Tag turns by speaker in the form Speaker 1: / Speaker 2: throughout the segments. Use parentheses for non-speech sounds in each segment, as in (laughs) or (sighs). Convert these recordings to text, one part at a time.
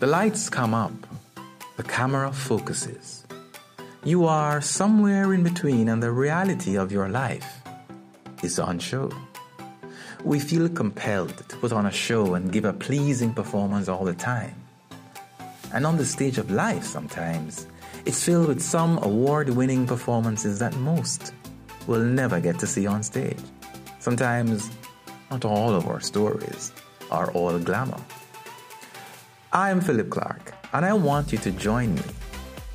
Speaker 1: The lights come up, the camera focuses. You are somewhere in between, and the reality of your life is on show. We feel compelled to put on a show and give a pleasing performance all the time. And on the stage of life, sometimes, it's filled with some award winning performances that most will never get to see on stage. Sometimes, not all of our stories are all glamour. I'm Philip Clark, and I want you to join me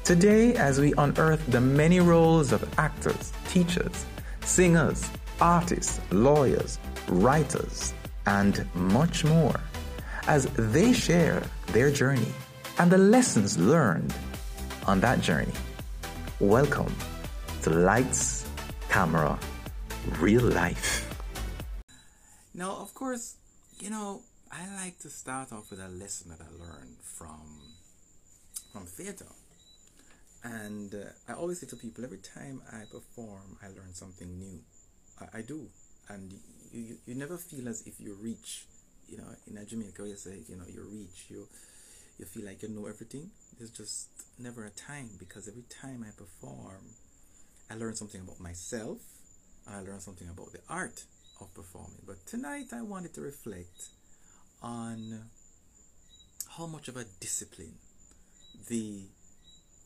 Speaker 1: today as we unearth the many roles of actors, teachers, singers, artists, lawyers, writers, and much more as they share their journey and the lessons learned on that journey. Welcome to Lights, Camera, Real Life. Now, of course, you know, I like to start off with a lesson that I learned from from theater. And uh, I always say to people, every time I perform, I learn something new. I, I do. And you, you, you never feel as if you reach, you know, in a Jamaica, you say, you know, you reach, you, you feel like you know everything. There's just never a time because every time I perform, I learn something about myself. I learn something about the art of performing. But tonight I wanted to reflect on how much of a discipline the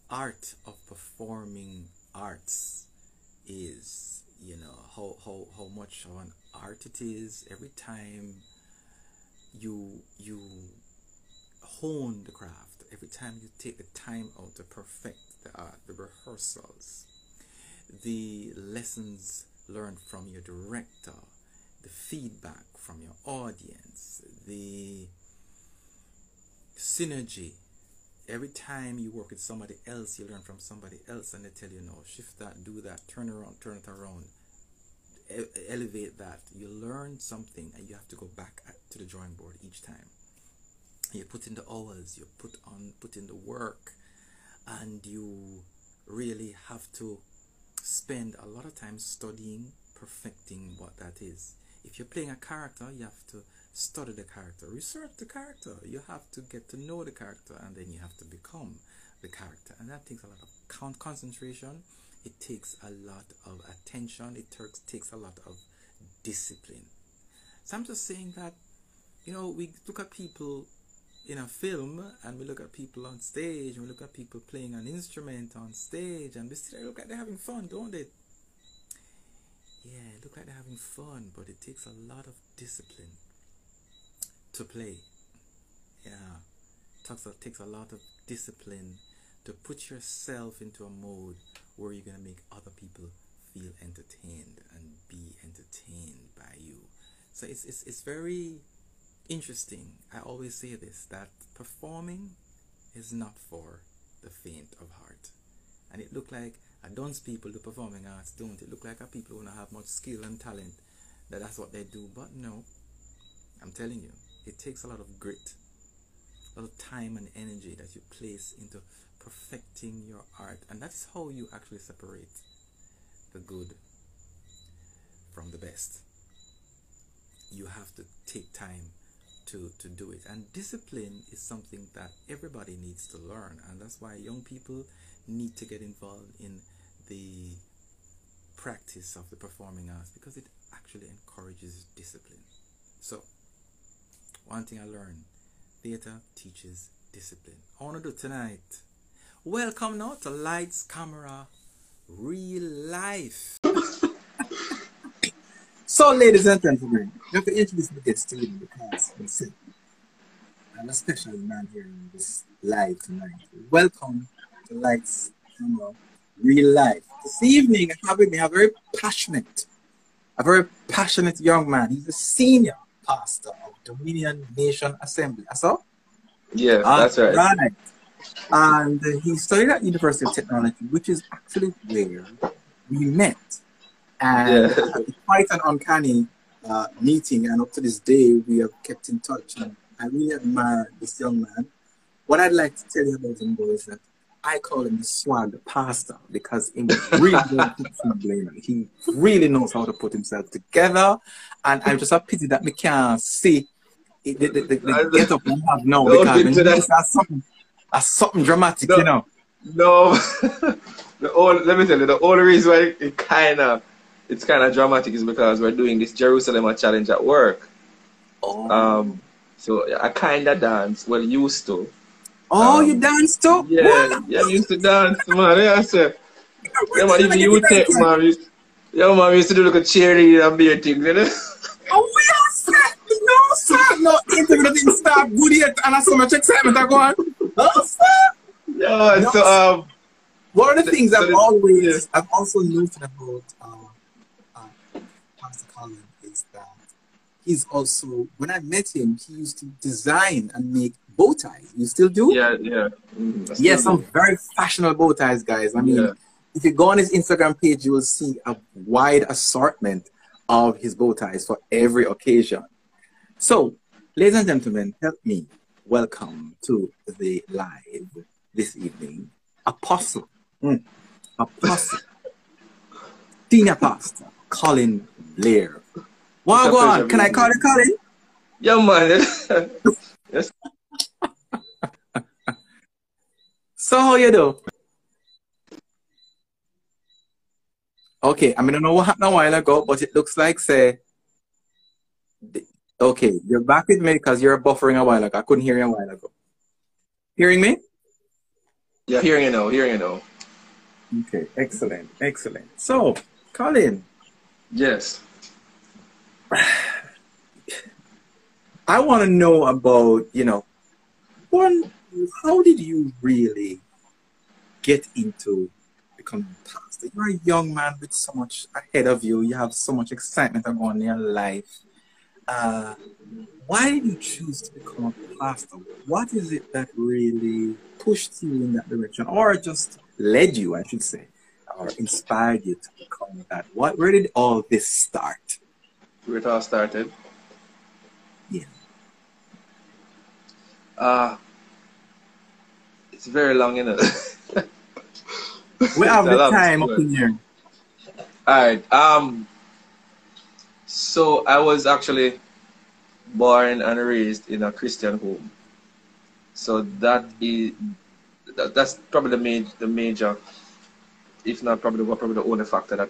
Speaker 1: art of performing arts is you know how, how, how much of an art it is. Every time you you hone the craft every time you take the time out to perfect the art the rehearsals the lessons learned from your director the feedback from your audience the synergy every time you work with somebody else, you learn from somebody else, and they tell you, no, shift that, do that, turn around, turn it around, elevate that. You learn something, and you have to go back to the drawing board each time. You put in the hours, you put on, put in the work, and you really have to spend a lot of time studying, perfecting what that is. If you're playing a character, you have to study the character, research the character. You have to get to know the character and then you have to become the character. And that takes a lot of concentration, it takes a lot of attention, it takes a lot of discipline. So I'm just saying that, you know, we look at people in a film and we look at people on stage and we look at people playing an instrument on stage and we see they look like they're having fun, don't they? Yeah, look like they're having fun, but it takes a lot of discipline to play. Yeah, takes a, takes a lot of discipline to put yourself into a mode where you're gonna make other people feel entertained and be entertained by you. So it's it's it's very interesting. I always say this that performing is not for the faint of heart. And it looked like I don't people do performing arts, don't it? Look like a people who don't have much skill and talent that that's what they do. But no, I'm telling you, it takes a lot of grit, a lot of time and energy that you place into perfecting your art. And that's how you actually separate the good from the best. You have to take time to, to do it. And discipline is something that everybody needs to learn. And that's why young people need to get involved in the practice of the performing arts because it actually encourages discipline. So, one thing I learned theater teaches discipline. I want to do tonight. Welcome now to Lights, Camera, Real Life. (laughs) so, ladies and gentlemen, I have to introduce guest to you because I'm a special man here in this live tonight. Welcome to Lights, Camera, Real Life. This evening, I have with me a very passionate, a very passionate young man. He's a senior pastor of Dominion Nation Assembly. I saw?
Speaker 2: Yeah, that's right. right.
Speaker 1: And he studied at University of Technology, which is actually where we met. And yeah. quite an uncanny uh, meeting. And up to this day, we have kept in touch. And I really admire this young man. What I'd like to tell you about him, though, is that I call him the swag pastor because he really He really knows how to put himself together. And I'm just a pity that we can't see the, the, the, the get up you have now (laughs) because when that. that's something, that's something dramatic,
Speaker 2: no,
Speaker 1: you know.
Speaker 2: No, (laughs) the only, let me tell you, the only reason why it kind of it's kind of dramatic is because we're doing this Jerusalema challenge at work. Oh. Um, so I kind of dance. Well, used to.
Speaker 1: Oh, um, you dance too?
Speaker 2: Yeah, what? yeah, I used to dance, man. Yeah, sir. Yeah, man, even you take, man. Yeah, man, we used to do like a cheerleader and beer things, you know?
Speaker 1: Oh, set. No, sir. No, didn't start good yet, and I so much excitement I go on. No, sir.
Speaker 2: Yeah, no, so, um...
Speaker 1: One of the things I've always, I've also noted about um, uh, Pastor Colin is that he's also, when I met him, he used to design and make bow ties. You still do?
Speaker 2: Yeah, yeah. Mm,
Speaker 1: yeah, some very fashionable bow ties, guys. I mean, yeah if you go on his Instagram page, you will see a wide assortment of his bow ties for every occasion. So, ladies and gentlemen, help me welcome to the live this evening, Apostle, mm, Apostle, (laughs) Senior Pastor Colin Blair. On. Can I call you Colin?
Speaker 2: Yeah, man. (laughs) yes.
Speaker 1: So, how you do? Okay, I mean, I don't know what happened a while ago, but it looks like, say, okay, you're back with me because you're buffering a while ago. I couldn't hear you a while ago. Hearing me?
Speaker 2: Yeah, hearing you now, hearing you now.
Speaker 1: Okay, excellent, excellent. So, Colin.
Speaker 2: Yes. (sighs)
Speaker 1: I want to know about, you know, one, how did you really get into becoming a pastor. You're a young man with so much ahead of you. You have so much excitement going in your life. Uh, why did you choose to become a pastor? What is it that really pushed you in that direction, or just led you, I should say, or inspired you to become that? What? Where did all this start?
Speaker 2: Where it all started?
Speaker 1: Yeah.
Speaker 2: Uh, it's very long, isn't it? (laughs)
Speaker 1: We have the time up in here.
Speaker 2: All right. Um. So I was actually born and raised in a Christian home. So that is that, that's probably the major, the major, if not probably probably the only factor that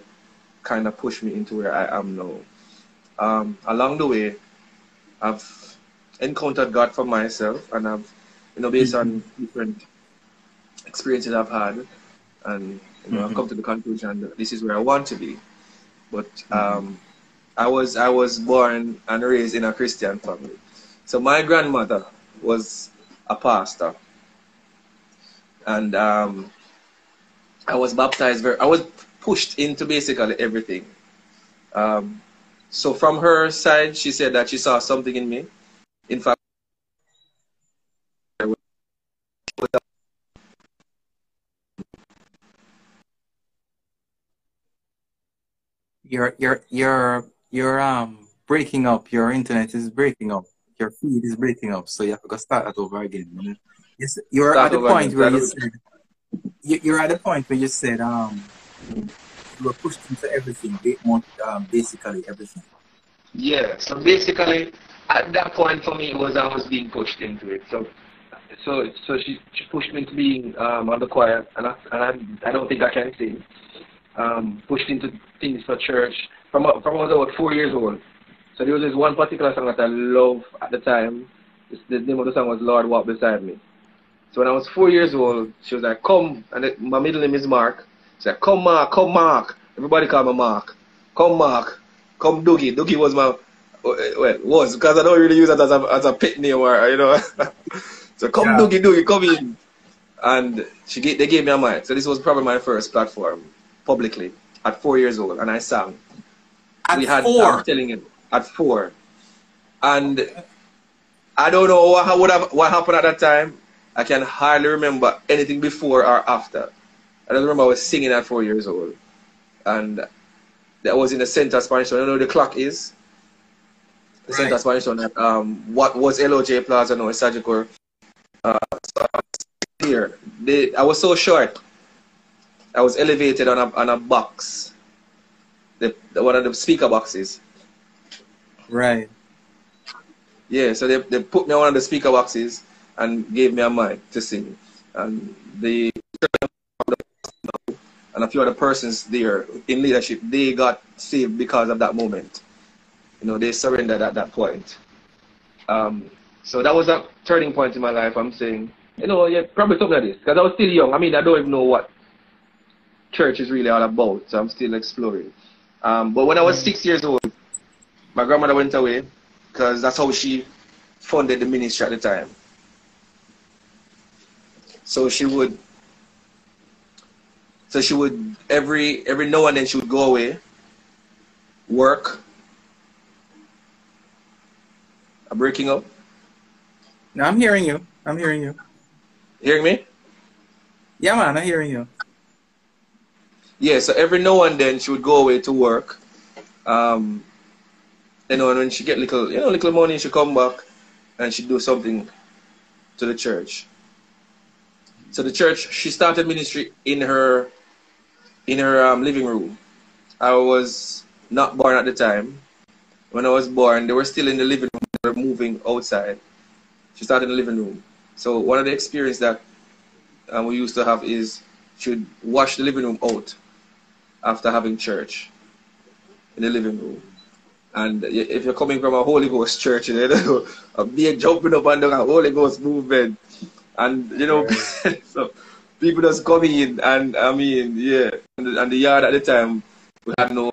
Speaker 2: kind of pushed me into where I am now. Um, along the way, I've encountered God for myself, and I've, you know, based mm-hmm. on different experiences I've had, and you know, mm-hmm. I've come to the conclusion that this is where I want to be. But mm-hmm. um, I was I was born and raised in a Christian family, so my grandmother was a pastor, and um, I was baptized. Very, I was pushed into basically everything. Um, so from her side, she said that she saw something in me. In fact,
Speaker 1: you're you're you're you're um breaking up. Your internet is breaking up. Your feed is breaking up. So you have to go start that over again. Yes, you're start at the point where you said you're at the point where you said um you were pushed into everything, um, basically everything.
Speaker 2: Yeah. So basically, at that point for me, it was I was being pushed into it. So so so she she pushed me into being um, on the choir, and I and I, I don't think I can sing um, pushed into things for church from from I was about four years old. So there was this one particular song that I love at the time. the name of the song was Lord Walk Beside Me. So when I was four years old, she was like, come, and it, my middle name is Mark. She said, come Mark, come Mark. Everybody call me Mark. Come Mark, come Dougie. Dougie was my, well, was, because I don't really use it as a, as a pet name or, you know. (laughs) so come yeah. Dougie, Dougie, come in. And she they gave me a mic. So this was probably my first platform publicly at four years old, and I sang.
Speaker 1: At we had, four?
Speaker 2: I'm telling you, at four. And I don't know what, would have, what happened at that time. I can hardly remember anything before or after. I don't remember I was singing at four years old. And that was in the center Spanish I don't know the clock is? The right. center Spanish town. Um, what was LOJ Plaza now? It's Sagicor. Uh, so here. They, I was so short. I was elevated on a on a box, the, the one of the speaker boxes.
Speaker 1: Right.
Speaker 2: Yeah, so they, they put me on one of the speaker boxes and gave me a mic to sing. And the and a few other persons there in leadership, they got saved because of that moment. You know, they surrendered at that point. Um, so that was a turning point in my life. I'm saying, you know, yeah, probably something like this. Because I was still young. I mean, I don't even know what church is really all about. So I'm still exploring. Um, but when I was six years old, my grandmother went away because that's how she funded the ministry at the time. So she would, so she would every every now and then she would go away, work. I'm breaking up.
Speaker 3: No, I'm hearing you. I'm hearing you.
Speaker 2: Hearing me?
Speaker 3: Yeah, man, I'm hearing you.
Speaker 2: Yeah, so every now and then she would go away to work. Um, you know, and when she get little, you know, little money, she come back and she do something to the church. So the church, she started ministry in her, in her um, living room. I was not born at the time. When I was born, they were still in the living room. They were moving outside. She started in the living room. So one of the experience that um, we used to have is she would wash the living room out after having church in the living room. And if you're coming from a Holy Ghost church, you know, (laughs) a big jumping up and down a Holy Ghost movement. And, you know, (laughs) so people just coming in. And I mean, yeah. And the, and the yard at the time, we had no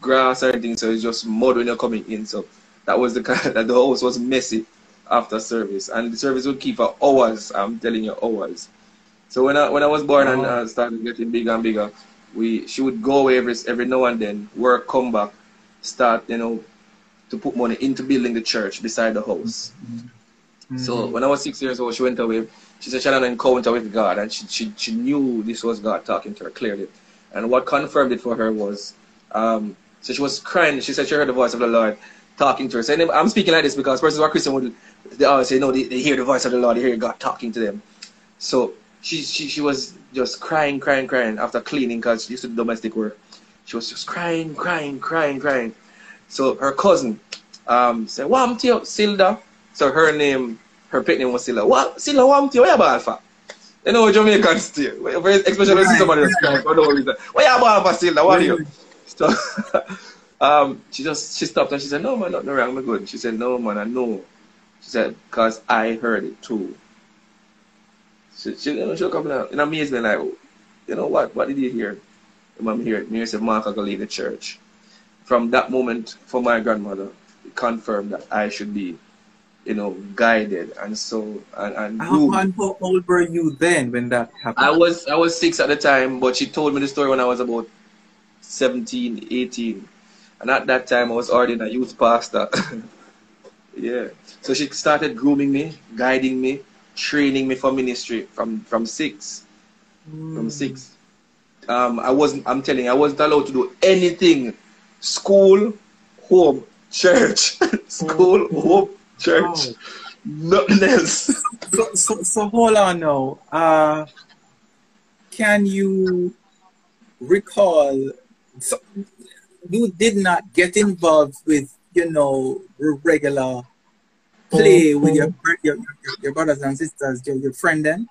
Speaker 2: grass or anything, so it's just mud when you're coming in. So that was the (laughs) kind that the house was messy after service. And the service would keep for hours, I'm telling you, hours. So when I when I was born oh. and uh, started getting bigger and bigger, we she would go away every every now and then, work, come back, start, you know, to put money into building the church beside the house. Mm-hmm. So when I was six years old, she went away. She said she had an encounter with God, and she, she, she knew this was God talking to her clearly. And what confirmed it for her was, um, so she was crying. She said she heard the voice of the Lord talking to her. So I'm speaking like this because persons who are Christian would they always say, no, they, they hear the voice of the Lord, they hear God talking to them. So she, she, she was just crying, crying, crying after cleaning because she used to do domestic work. She was just crying, crying, crying, crying. So her cousin um, said, Wam Tio, Silda. So her name, her pet name was Silda. What? Silda, Wam Tio, where you for? You know, Jamaicans still. Especially when somebody else crying for no reason. Where you for, Silda? What are you? So, (laughs) um, she just, she stopped and she said, no, man, nothing wrong, I'm good. She said, no, man, I know. She said, because I heard it too. She, she, you know, she'll come in amazement, like, you know what, what did you hear? I'm here. Me said, Mark, I go leave the church. From that moment, for my grandmother, it confirmed that I should be, you know, guided. And so, and, and
Speaker 3: how, and how old were you then when that happened?
Speaker 2: I was, I was six at the time, but she told me the story when I was about 17, 18. And at that time, I was already a youth pastor. (laughs) yeah. So she started grooming me, guiding me, training me for ministry from, from six. Mm. From six um, I wasn't, I'm telling you, I wasn't allowed to do anything. School, home, church. (laughs) School, oh. home, church. Nothing else.
Speaker 3: so, so, so hold on now. Uh, can you recall, so you did not get involved with, you know, regular play with your, your, your, your brothers and sisters, your, your friend then?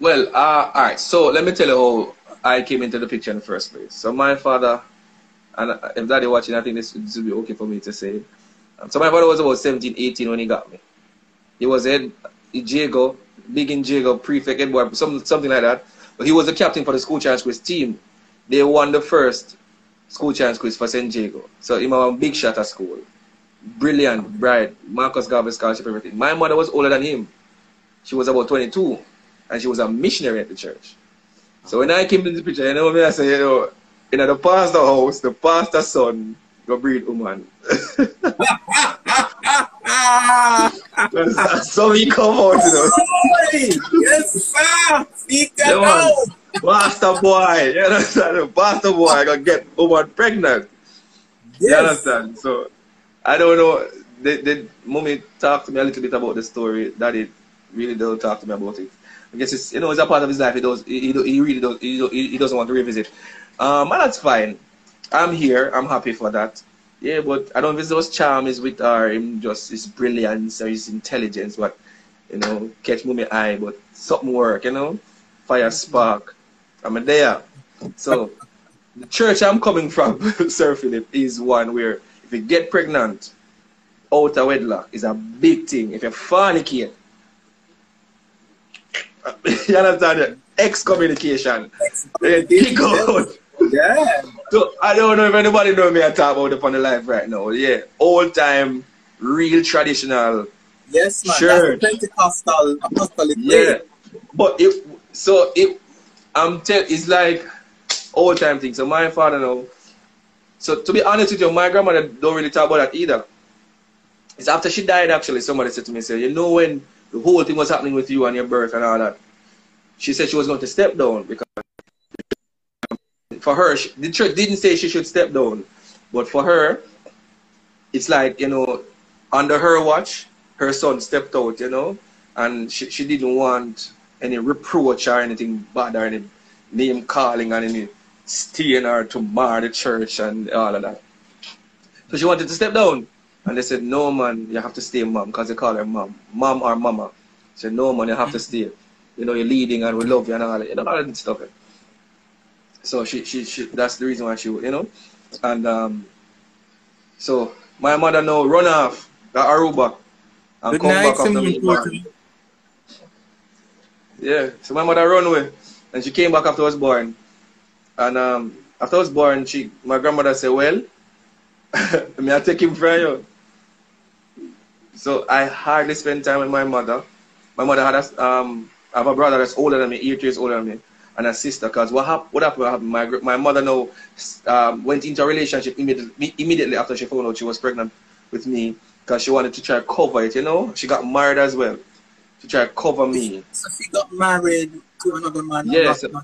Speaker 2: Well, uh, all right. So let me tell you how I came into the picture in the first place. So my father, and if daddy watching, I think this, this will be okay for me to say. Um, so my father was about 17, 18 when he got me. He was in Jago, big in Jago, prefect, Edward, some, something like that. But he was the captain for the school challenge quiz team. They won the first school challenge quiz for St. Jago. So he was a big shot at school. Brilliant, bright, Marcus Garvey scholarship, everything. My mother was older than him. She was about 22, and she was a missionary at the church. So when I came to the picture, you know what I say, you know, in the pastor house, the pastor's son go breed woman. (laughs) how he come out, you know.
Speaker 3: yes, sir. Speak yeah,
Speaker 2: Pastor boy, you understand? Pastor boy gonna get woman pregnant. Yes. You understand? So I don't know. Did, did mommy talked to me a little bit about the story? Daddy really don't talk to me about it. I guess it's you know it's a part of his life. He does he, he really does he, he doesn't want to revisit. Um, and that's fine. I'm here. I'm happy for that. Yeah, but I don't if those charm is with her, him just his brilliance or his intelligence, but you know, catch me eye, but something work, you know, fire spark. I'm there. So the church I'm coming from, (laughs) Sir Philip, is one where if you get pregnant out of wedlock is a big thing. If you fornicate, (laughs) you understand it? Excommunication. Excommunication. (laughs) Yeah. So I don't know if anybody know me I talk about it on the live right now. Yeah. Old time, real traditional.
Speaker 1: Yes, man. Church. That's Pentecostal apostolic
Speaker 2: Yeah. But if so if I'm tell it's like old time thing. So my father know. So to be honest with you, my grandmother don't really talk about that either. It's after she died actually, somebody said to me, you know when the whole thing was happening with you and your birth and all that. She said she was going to step down because for her, she, the church didn't say she should step down, but for her, it's like, you know, under her watch, her son stepped out, you know, and she, she didn't want any reproach or anything bad or any name calling or any staying her to mar the church and all of that. So she wanted to step down. And they said, no, man, you have to stay mom, because they call her mom. Mom or mama. She said, no, man, you have to stay. You know, you're leading and we love you and all that. You know, all that stuff. So she, she, she, that's the reason why she, you know. And um, so my mother now run off the Aruba and Good come night, back after me. Yeah, so my mother run away and she came back after I was born. And um, after I was born, she, my grandmother said, well, (laughs) me I take him from you. So I hardly spend time with my mother. My mother had a, um, I have a brother that's older than me, eight years older than me, and a sister. Because what, hap- what happened, what happened? My, my mother now um, went into a relationship immediately, immediately after she found out she was pregnant with me because she wanted to try to cover it, you know? She got married as well to try to cover me.
Speaker 1: So she got married to another man?
Speaker 2: Yes. Yeah,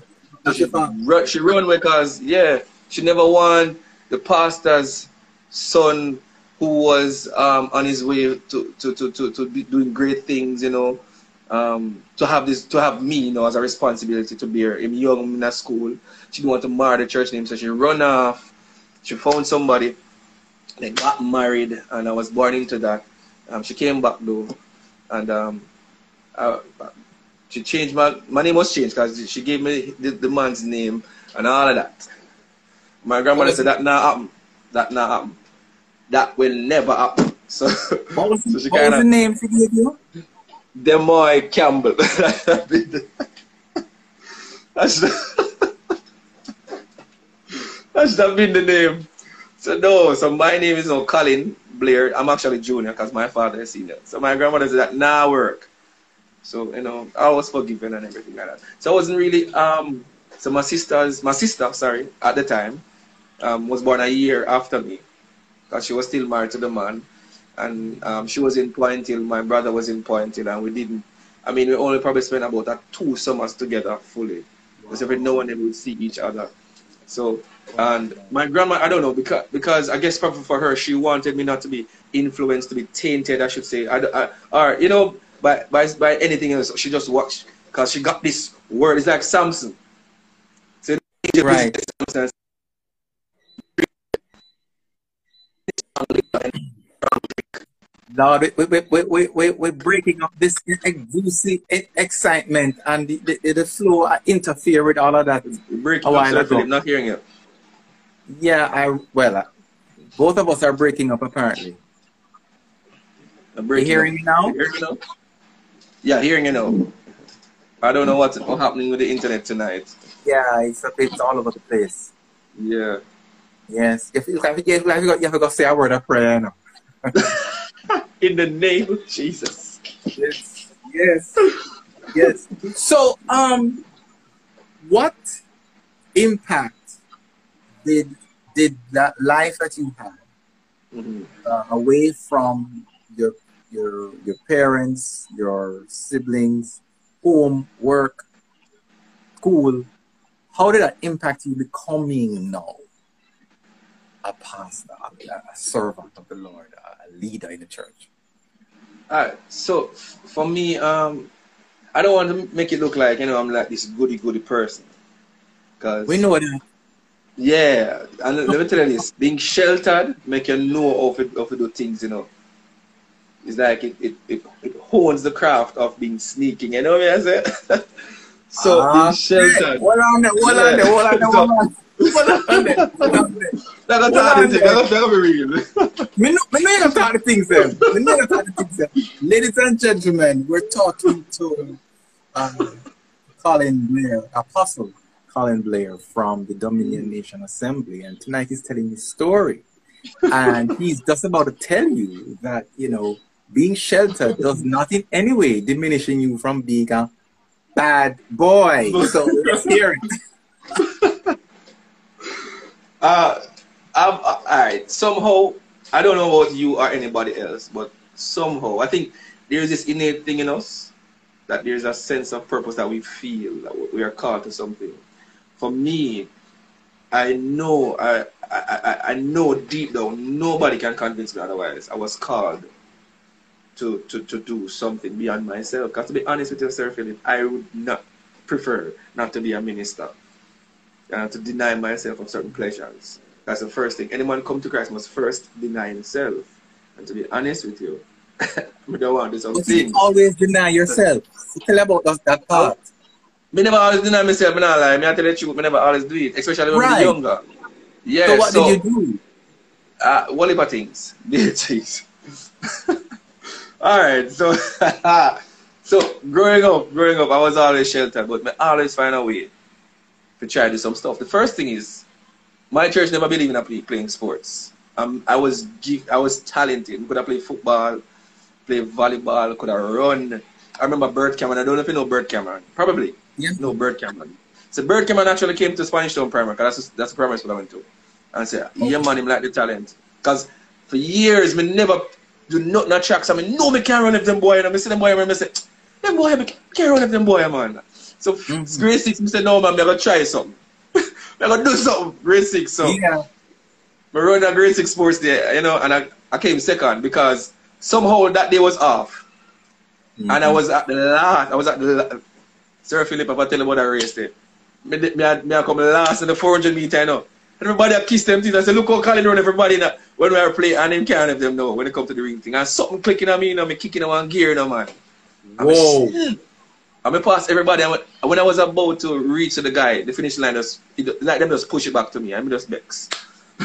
Speaker 2: she, she run because, yeah, she never want the pastor's son who was um, on his way to, to, to, to, to be doing great things, you know, um, to have this, to have me, you know, as a responsibility to bear him young in a school. She didn't want to marry the church name, so she run off. She found somebody, they got married, and I was born into that. Um, she came back though, and um, I, she changed my my name was changed because she gave me the, the, man's name and all of that. My grandmother said that not happen. That not happen that will never happen. (laughs) So,
Speaker 1: what was, so she what kinda, was the name she gave you?
Speaker 2: Demoy Campbell. (laughs) that's the, (laughs) that's not been the name. So no, so my name is no Colin Blair. I'm actually junior because my father is senior. So my grandmother said that nah work. So you know, I was forgiven and everything like that. So I wasn't really um. So my sister's my sister, sorry, at the time, um, was born a year after me because she was still married to the man. And um, she was in Point Hill, my brother was in Point Hill, and we didn't, I mean, we only probably spent about uh, two summers together fully. Because every no one would see each other. So, and my grandma, I don't know, because, because I guess probably for her, she wanted me not to be influenced, to be tainted, I should say. I, I, or, you know, by, by, by anything else. She just watched, because she got this word. It's like Samson.
Speaker 1: So, right. Lord, we, we, we, we, we, we're breaking up this exusive excitement and the, the, the flow interfere with all of that.
Speaker 2: Breaking up, sir, Philip, not hearing you.
Speaker 1: Yeah, I, well, uh, both of us are breaking up apparently.
Speaker 2: I'm you hearing? Hearing me now? Yeah, hearing you now. I don't know what's, happening with the internet tonight.
Speaker 1: Yeah, it's, it's all over the place.
Speaker 2: Yeah.
Speaker 1: Yes. If, if, if, if, if you have to say a word of prayer now. (laughs)
Speaker 2: In the name of Jesus.
Speaker 1: Yes. Yes. yes. So, um, what impact did did that life that you had mm-hmm. uh, away from your your your parents, your siblings, home, work, school? How did that impact you becoming now a pastor, a servant of the Lord, a leader in the church?
Speaker 2: All right. So for me, um, I don't want to make it look like you know I'm like this goody goody person.
Speaker 1: Cause we know that.
Speaker 2: Yeah, and let me tell you this: being sheltered make you know how to, how to do things. You know, it's like it, it, it, it hones the craft of being sneaking. You know what I say? (laughs) so uh, being sheltered.
Speaker 3: Hold on there, hold on there, hold on there, hold on.
Speaker 2: That's not the thing. That's not be real.
Speaker 3: Me know, me know you talk the things then. Me know you talk the things then. Ladies and gentlemen, we're talking to um, Colin Blair, Apostle Colin Blair from the Dominion Nation Assembly, and tonight he's telling his story. And he's just about to tell you that, you know, being sheltered does not in any way diminishing you from being a bad boy. So let's hear it. (laughs)
Speaker 2: Uh, I'm, uh, all right. Somehow, I don't know about you or anybody else, but somehow, I think there's this innate thing in us that there's a sense of purpose that we feel that we are called to something. For me, I know, I, I, I know deep down, nobody can convince me otherwise. I was called to, to, to do something beyond myself. Because to be honest with yourself, Philip, I would not prefer not to be a minister to deny myself of certain pleasures. That's the first thing. Anyone come to Christ must first deny himself. And to be honest with you, (laughs) I don't want to do something.
Speaker 3: You always deny yourself. Tell about that, that part.
Speaker 2: Me never always deny myself, me not lie. Me I tell the truth, me never always do it, especially when right. I was younger.
Speaker 3: Yeah, so what so, did you do?
Speaker 2: Uh, whatever things. (laughs) things. (laughs) Alright, so (laughs) so growing up, growing up, I was always sheltered, but I always find a way to try to do some stuff. The first thing is, my church never believed in playing sports. Um, I was I was talented. Could I play football, play volleyball, could I run. I remember Bert Cameron. I don't know if you know Bert Cameron. Probably.
Speaker 3: Yeah.
Speaker 2: No, Bert Cameron. So Bert Cameron actually came to Spanish Town Primary because that's, that's the primary school I went to. And I said, yeah man, him like the talent. Because for years, me never do not not tracks. I mean, no, me can't run if them boy. And I see them boy, and I say, them boy, me can't run if them boy, man. So mm-hmm. grade six, me said, no, man, going to try something. (laughs) Going to do something. Grade six, so.
Speaker 3: Yeah.
Speaker 2: I run a grade six sports day, you know, and I, I came second because somehow that day was off. Mm-hmm. And I was at the last, I was at the, Sir Philip, if I tell you about that race day, me, me, me, me I come last in the 400 meter, you know. Everybody I kiss them things. I say, look how Colin run everybody now. When we are playing, and them can't have them know when it come to the ring thing. And something clicking on me, you know, me kicking on one gear, you know, man.
Speaker 3: Whoa.
Speaker 2: I'm mean, pass everybody. I went, when I was about to reach the guy, the finish line, just, it, like them just push it back to me. I'm just vex. (laughs)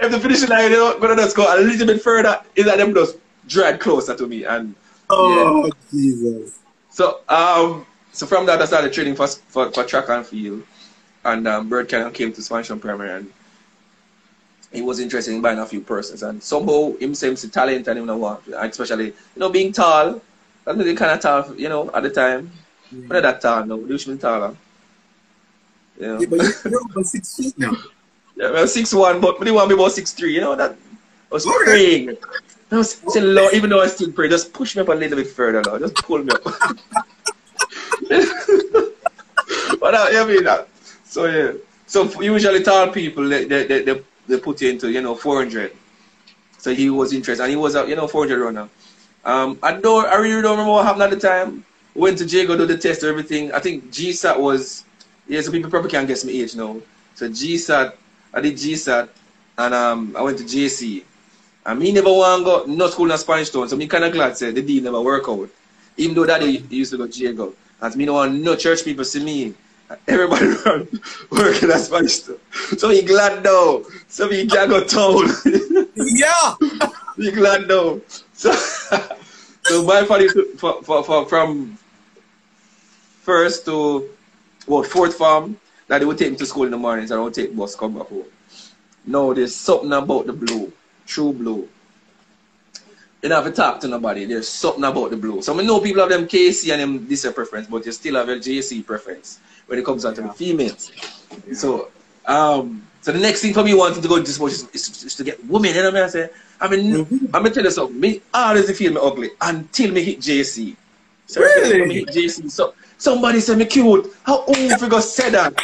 Speaker 2: if the finish line, you know, gonna just go a little bit further, is that them just drag closer to me. And
Speaker 3: oh, yeah. Jesus.
Speaker 2: So, um, so from that, I started training for, for, for track and field. And um, Bert Cameron came to Spanish Primary and he was interested in buying a few persons. And somehow him seems to talent and him know what, especially, you know, being tall. I'm really kind of tall, you know, at the time. Yeah. not that tall now, usually taller.
Speaker 3: You know? Yeah, but you're about six feet now. (laughs)
Speaker 2: Yeah, I'm six one, but didn't want to be about six three. You know that I was okay. praying. I was saying, Lord, even though I still pray, just push me up a little bit further, Lord. Just pull me up. (laughs) (laughs) but uh, I mean that. So yeah. So usually tall people they, they, they, they put you into you know 400. So he was interested, and he was a you know 400 runner. Um, I don't, I really don't remember what happened at the time. Went to Jago do the test, everything. I think GSAT was, yeah. So people probably can't guess my age now. So GSAT, I did GSAT, and um, I went to JC. And me never want to go no school in Spanish Town, so me kind of glad said the deal never work out. Even though daddy used to go Jago. And me no want no church people see me. Everybody (laughs) run working at Spanish Town. So he glad now. So he can go town. (laughs)
Speaker 3: yeah.
Speaker 2: he glad now. So, (laughs) so my family for, for, for, from first to what fourth farm that they would take me to school in the mornings and I would take bus come back home. No, there's something about the blue, true blue. You don't have to talk to nobody. There's something about the blue. So I know people have them KC and them this preference, but you still have your JC preference when it comes down to the females. Yeah. So um so the next thing for me wanting to go into sports is, is, is, to get women, you know what I say? I mean mm-hmm. I'm gonna tell you something, me always feel me ugly until me hit JC. So
Speaker 3: really?
Speaker 2: me hit JC. So somebody said me cute. How old you go say that?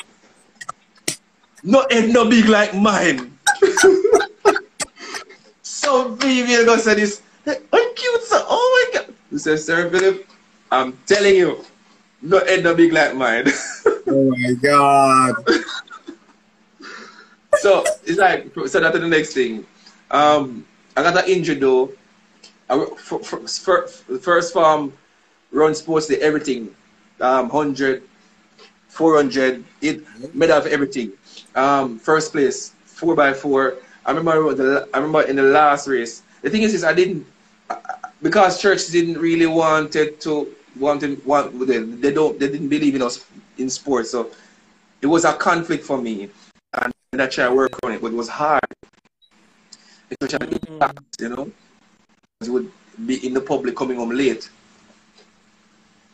Speaker 2: No head no big like mine. so female go say this I'm cute, sir. Oh my God. He says, Sir Philip, I'm telling you, No head no big like mine. (laughs)
Speaker 1: oh my god.
Speaker 2: so it's like so that's the next thing. Um, I got an injury though. I, for, for, for, first farm run sports day everything. Um, 100, 400, it made of everything. Um, first place, four by four. I remember the, I remember in the last race. The thing is, is I didn't because church didn't really wanted to wanted want they, they don't they didn't believe in us in sports, so it was a conflict for me, and I tried to work on it, but it was hard. Especially mm-hmm. you know, it would be in the public coming home late,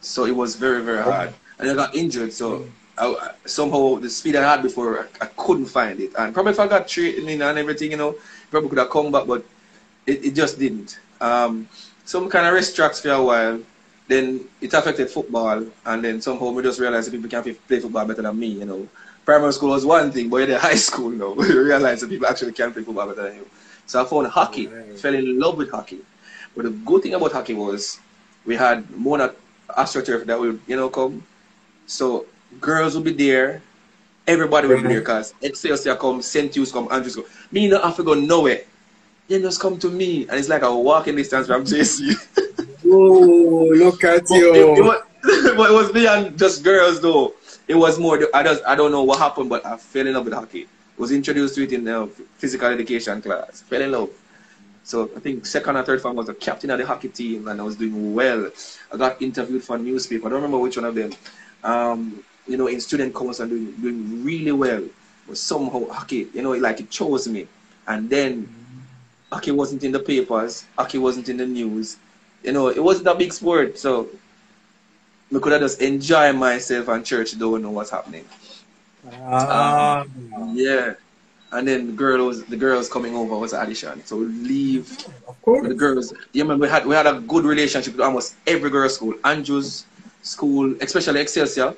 Speaker 2: so it was very very hard, and I got injured, so. Mm. I, somehow the speed I had before, I, I, couldn't find it. And probably if I got training and everything, you know, probably could have come back, but it, it just didn't. Um, some kind of rest tracks for a while. Then it affected football, and then somehow we just realized that people can play football better than me. You know, primary school was one thing, but in (laughs) high school, (laughs) you know, we realized that people actually can play football better than you. So I found hockey, right. fell in love with hockey. But the good thing about hockey was we had more than AstroTurf that would, you know, come. So girls would be there, everybody would be there because Excelsior come, St. Hugh's come, Andrews come. Me not have to go nowhere. They just come to me, and it's like a walking distance from JC.
Speaker 1: oh, look at you!
Speaker 2: It, it, was, (laughs) but it was me and just girls though. It was more. I just I don't know what happened, but I fell in love with hockey. Was introduced to it in the physical education class. Fell in love. So I think second or third form was a captain of the hockey team, and I was doing well. I got interviewed for a newspaper. I don't remember which one of them. Um, you know, in student council, doing doing really well. But somehow hockey, you know, like it chose me. And then hockey wasn't in the papers, hockey wasn't in the news. You know, it wasn't a big sport, so I could have just enjoy myself and church don't know what's happening.
Speaker 1: Ah.
Speaker 2: Um, yeah. And then the girl was the girls coming over was addition. So we leave
Speaker 1: of course.
Speaker 2: the girls. Yeah, man, we had we had a good relationship with almost every girls' school. Andrews school, especially Excelsior.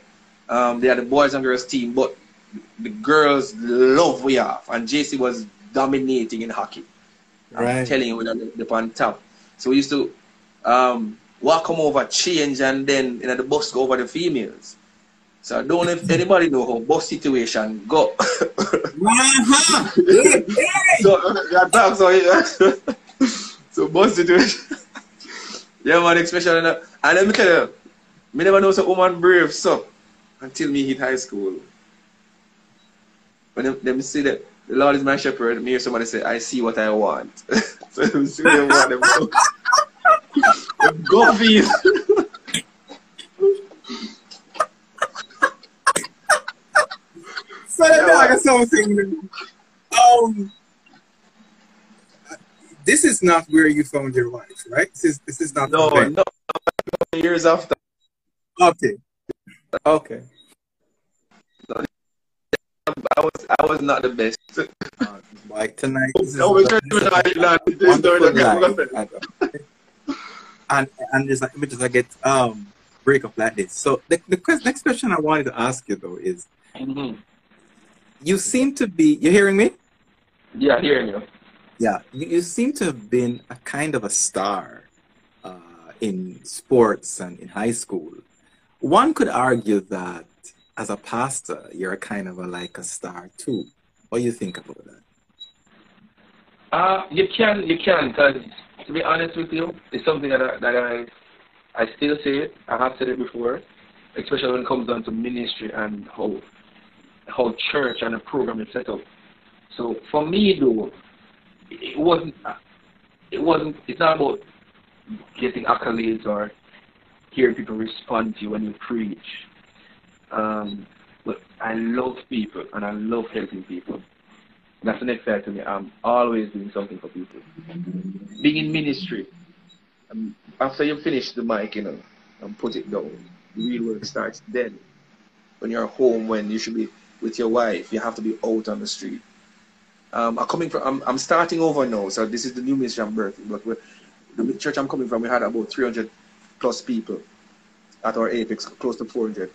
Speaker 2: Um, they had the boys and girls team, but the girls love we have. And JC was dominating in hockey. Right. I'm telling you, we're the, the on top. So we used to um, walk come over, change, and then you know, the bus go over the females. So I don't know if anybody know how bus situation go. (laughs)
Speaker 1: uh-huh.
Speaker 2: so yeah, talk, so yeah. (laughs) so bus situation. (laughs) yeah man, especially and let me tell you, me never know some woman brave so until me hit high school. When them, them see that the Lord is my shepherd. Me hear somebody say, I see what I want. (laughs) so them see them want them (laughs) go. go feed.
Speaker 1: so let me ask something. Um, this is not where you found your wife, right? This is this is not.
Speaker 2: No, no. Years after.
Speaker 1: Okay. Okay.
Speaker 2: I was I was not the best.
Speaker 1: Uh, (laughs) like tonight.
Speaker 2: No, we can't even (laughs)
Speaker 1: And and just like just I get um break up like this. So the, the next question I wanted to ask you though is,
Speaker 2: mm-hmm.
Speaker 1: you seem to be. You hearing me?
Speaker 2: Yeah, hearing you.
Speaker 1: Yeah, you, you seem to have been a kind of a star uh, in sports and in high school. One could argue that as a pastor, you're a kind of a, like a star too. What do you think about that?
Speaker 2: Uh, you can, you can, because to be honest with you, it's something that I, that I, I still say it. I have said it before, especially when it comes down to ministry and how, how church and the program is set up. So for me, though, it wasn't, it wasn't, it's not about getting accolades or hearing people respond to you when you preach um, but I love people and I love helping people. That's the next to me. I'm always doing something for people. Being in ministry, um, after you finish the mic, you know, and put it down, the real work starts then. When you're home, when you should be with your wife, you have to be out on the street. Um, I'm coming from. I'm, I'm starting over now, so this is the new ministry I'm birthing. But the church I'm coming from, we had about 300 plus people at our apex, close to 400.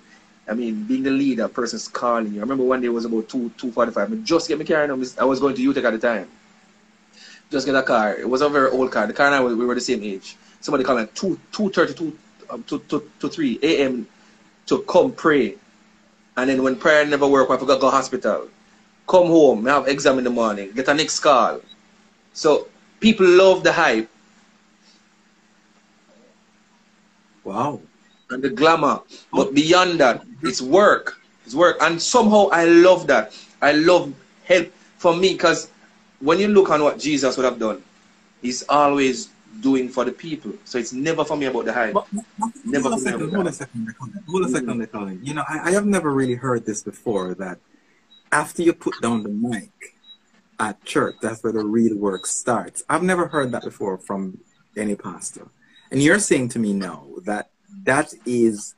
Speaker 2: I mean, being the leader, a person's calling you. I remember one day it was about 2, 245. I just get my car and I was going to UTech at the time. Just get a car. It was a very old car. The car and I, we were the same age. Somebody called me 2, 2.32 um, to, to, to 3 a.m. to come pray. And then when prayer never work, I forgot to go to hospital. Come home, have exam in the morning, get a next call. So people love the hype.
Speaker 1: Wow.
Speaker 2: And the glamour. But beyond that, it's work. It's work. And somehow I love that. I love help for me because when you look on what Jesus would have done, he's always doing for the people. So it's never for me about the hype. But, but, never
Speaker 1: hold, a second, hold a second, hold a mm. second, a second, You know, I, I have never really heard this before that after you put down the mic at church, that's where the real work starts. I've never heard that before from any pastor. And you're saying to me now that that is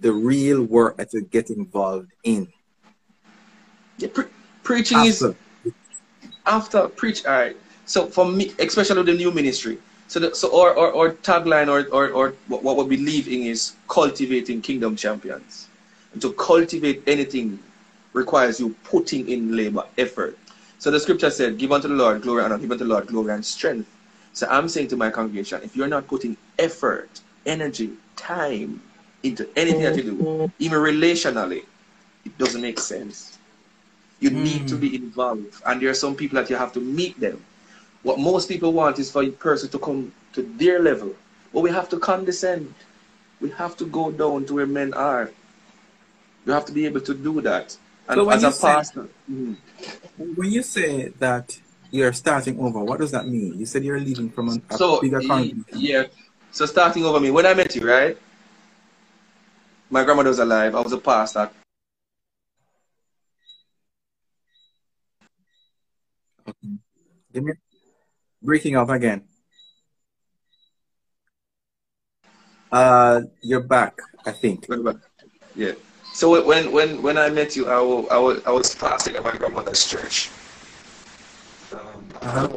Speaker 1: the real work that you get involved in.
Speaker 2: Yeah, pre- preaching after. is after preach. All right. So for me, especially the new ministry, so the, so our, our, our tagline or, or, or what, what we're believing is cultivating kingdom champions. And to cultivate anything requires you putting in labor, effort. So the scripture said, Give unto the Lord glory and honor, give unto the Lord glory and strength. So I'm saying to my congregation, if you're not putting effort, energy, time into anything that you do, even relationally, it doesn't make sense. You mm. need to be involved. And there are some people that you have to meet them. What most people want is for a person to come to their level. But we have to condescend. We have to go down to where men are. You have to be able to do that. And so as a pastor.
Speaker 1: mm When you say that you're starting over, what does that mean? You said you're leaving from a,
Speaker 2: so,
Speaker 1: bigger
Speaker 2: country. Yeah. So starting over me. When I met you, right? My grandmother was alive. I was a pastor.
Speaker 1: Okay. Give me breaking up again. Uh, you're back, I think.
Speaker 2: Yeah. So when when when I met you, I was I was, I was pastoring at my grandmother's church. Um, uh-huh.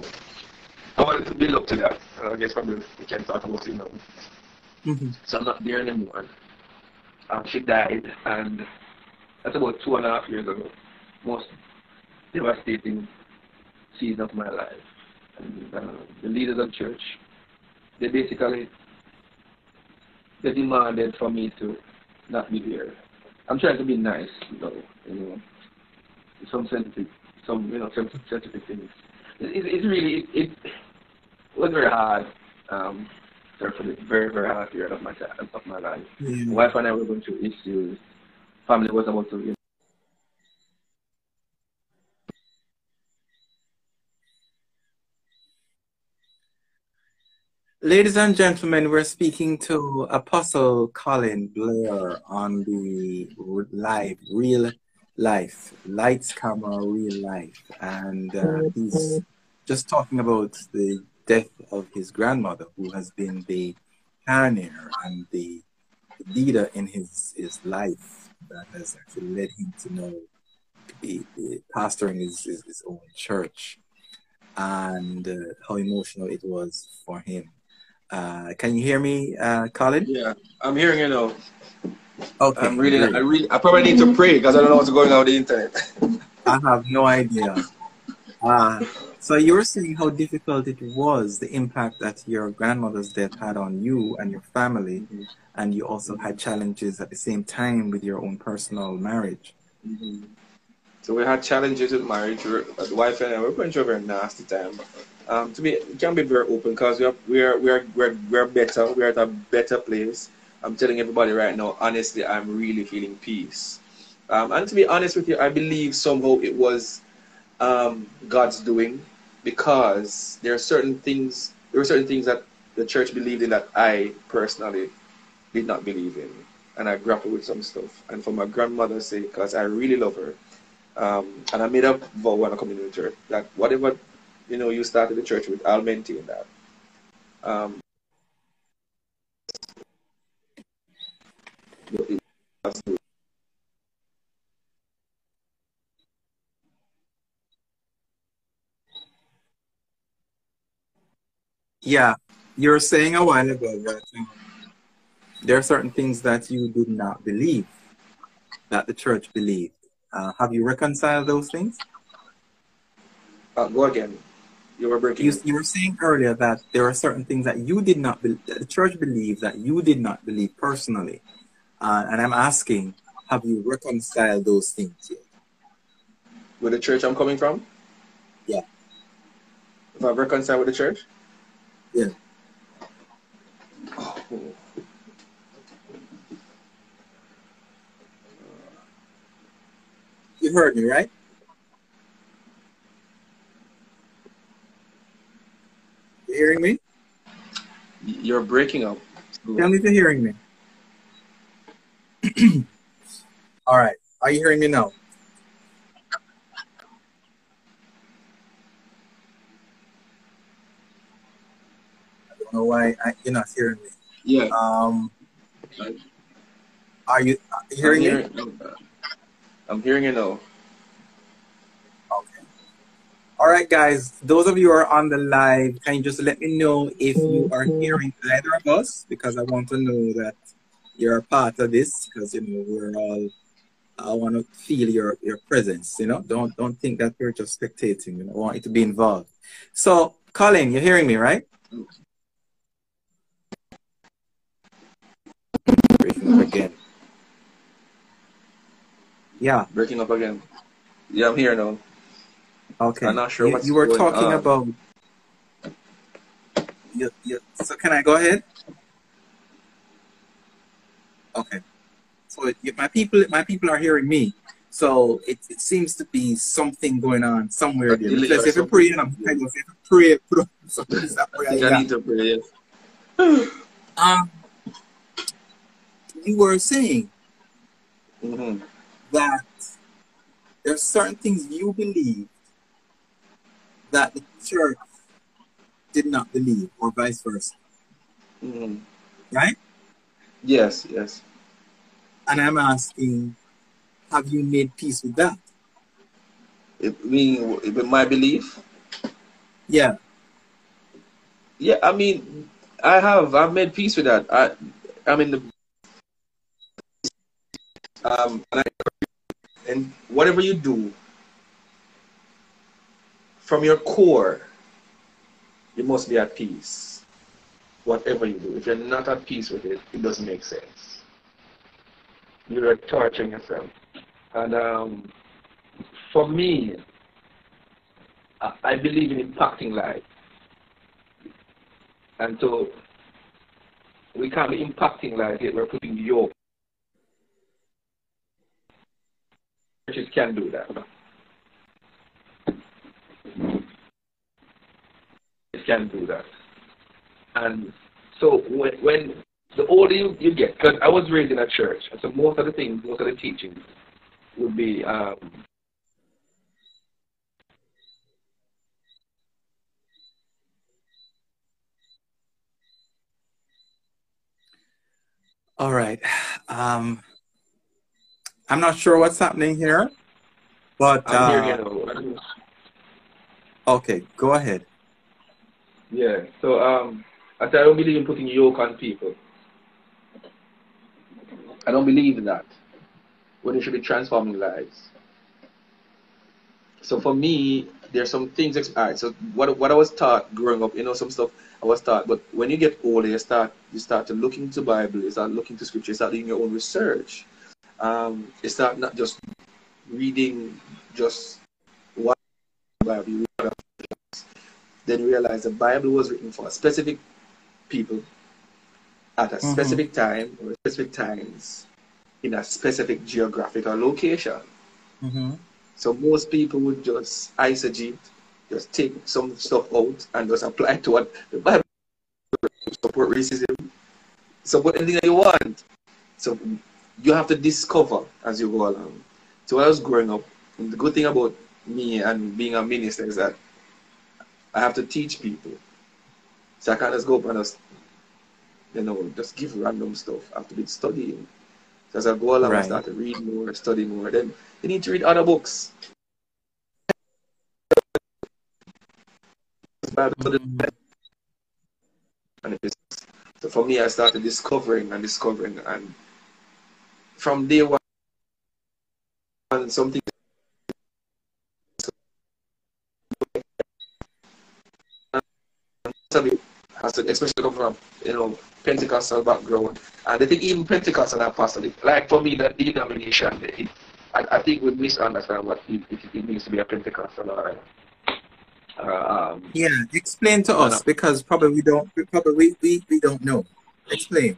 Speaker 2: I wanted to build up to that. I guess probably we can talk about it now. Mm-hmm. So I'm not there anymore. Um, she died, and that's about two and a half years ago. Most devastating season of my life. And uh, the leaders of church, they basically they demanded for me to not be there. I'm trying to be nice, though, you know, some sensitive, some you know, sensitive things. It, it, it's really it, it was very hard. Um, for very, very hard period of my time, of my life. Yeah. Wife and I were going through issues. Family was about to, you know,
Speaker 1: Ladies and gentlemen, we're speaking to Apostle Colin Blair on the live, real life, lights, camera, real life. And uh, he's just talking about the death of his grandmother, who has been the pioneer and the leader in his, his life that has actually led him to know the, the pastoring his, his, his, own church and uh, how emotional it was for him. Uh, can you hear me, uh, Colin?
Speaker 2: Yeah, I'm hearing you now. Okay. I'm reading. I read. I probably need to pray because I don't know what's going on with the internet.
Speaker 1: I have no idea. (laughs) Uh, so you were saying how difficult it was, the impact that your grandmother's death had on you and your family, mm-hmm. and you also had challenges at the same time with your own personal marriage.
Speaker 2: Mm-hmm. So we had challenges with marriage. The wife and I were going through a very nasty time. Um, to be, it can be very open because we are, we are, we are, we're, we're better. We're at a better place. I'm telling everybody right now, honestly, I'm really feeling peace. Um, and to be honest with you, I believe somehow it was um, God's doing because there are certain things there were certain things that the church believed in that I personally did not believe in, and I grappled with some stuff. And for my grandmother's sake, because I really love her, um, and I made a vow when I come into the church that whatever you know you started the church with, I'll maintain that. Um,
Speaker 1: Yeah, you were saying a while ago that um, there are certain things that you did not believe that the church believed. Uh, have you reconciled those things?
Speaker 2: Uh, go again. You were breaking.
Speaker 1: You, you, were saying earlier that there are certain things that you did not believe, the church believed that you did not believe personally. Uh, and I'm asking, have you reconciled those things yet?
Speaker 2: With the church I'm coming from?
Speaker 1: Yeah.
Speaker 2: If I've reconciled with the church?
Speaker 1: Yeah.
Speaker 2: Oh.
Speaker 1: You heard me, right? You hearing me?
Speaker 2: You're breaking up.
Speaker 1: Tell me if you're hearing me. (clears throat) All right. Are you hearing me now? Don't know why I, you're not hearing me.
Speaker 2: Yeah.
Speaker 1: Um, are you, hearing
Speaker 2: I'm
Speaker 1: me?
Speaker 2: hearing, I'm hearing you now.
Speaker 1: Okay. All right, guys. Those of you are on the live, can you just let me know if you are hearing either of us? Because I want to know that you're a part of this. Because you know we're all. I want to feel your your presence. You know, don't don't think that we're just spectating. You know, I want you to be involved. So, Colin, you're hearing me, right? Breaking up again. Yeah.
Speaker 2: Breaking up again. Yeah, I'm here now.
Speaker 1: Okay.
Speaker 2: I'm not sure
Speaker 1: You, you were talking
Speaker 2: on.
Speaker 1: about. Yeah, yeah. so can I go ahead? Okay. So it, my people, my people are hearing me. So it, it seems to be something going on somewhere there. Because if you
Speaker 2: something.
Speaker 1: pray, and I'm kind of if pray, (laughs) put up something
Speaker 2: I need to pray. yes.
Speaker 1: Um, you were saying
Speaker 2: hmm
Speaker 1: that are certain things you believe that the church did not believe, or vice versa,
Speaker 2: hmm
Speaker 1: right?
Speaker 2: Yes, yes.
Speaker 1: And I'm asking, have you made peace with that?
Speaker 2: It, with my belief,
Speaker 1: Yeah.
Speaker 2: Yeah, I mean, I have. I've made peace with that. I, I mean, the, um, and, I, and whatever you do, from your core, you must be at peace. Whatever you do, if you're not at peace with it, it doesn't make sense. You're torturing yourself. And um, for me, I, I believe in impacting life. And so we can't be impacting life yet we're putting yoke. Churches can do that. It can do that. And so when, when the older you, you get, because I was raised in a church, and so most of the things, most of the teachings would be um,
Speaker 1: All right. Um, I'm not sure what's happening here, but
Speaker 2: here,
Speaker 1: uh,
Speaker 2: know.
Speaker 1: okay, go ahead.
Speaker 2: Yeah. So um, I said I don't believe in putting yoke on people. I don't believe in that. When it should be transforming lives. So for me, there's some things. All right. So what what I was taught growing up, you know, some stuff I was taught. But when you get older, you start you start to look into Bible. You start looking to Scripture. You start doing your own research. Um, you start not just reading just one Bible. You read. Then you realize the Bible was written for a specific people at a
Speaker 1: Mhm.
Speaker 2: specific time or specific times in a specific geographical location.
Speaker 1: Mm-hmm.
Speaker 2: So most people would just eisegete, just take some stuff out and just apply to what the Bible support racism, support anything that you want. So you have to discover as you go along. So when I was growing up, the good thing about me and being a minister is that I have to teach people. So I can't just go up and just, you know, just give random stuff. I have to be studying. So as I go along, I
Speaker 1: Right.
Speaker 2: start to read more, study more. Then you need to read other books. So for me, I started discovering and discovering, and from day one, something most of has especially come from you know Pentecostal background, and I think even Pentecostal and apostolic. Like for me, that denomination, it, I, I think we misunderstand what it, it, it means to be a Pentecostal or. Uh, um,
Speaker 1: yeah, explain to us because probably we don't probably we, we, we don't know. Explain.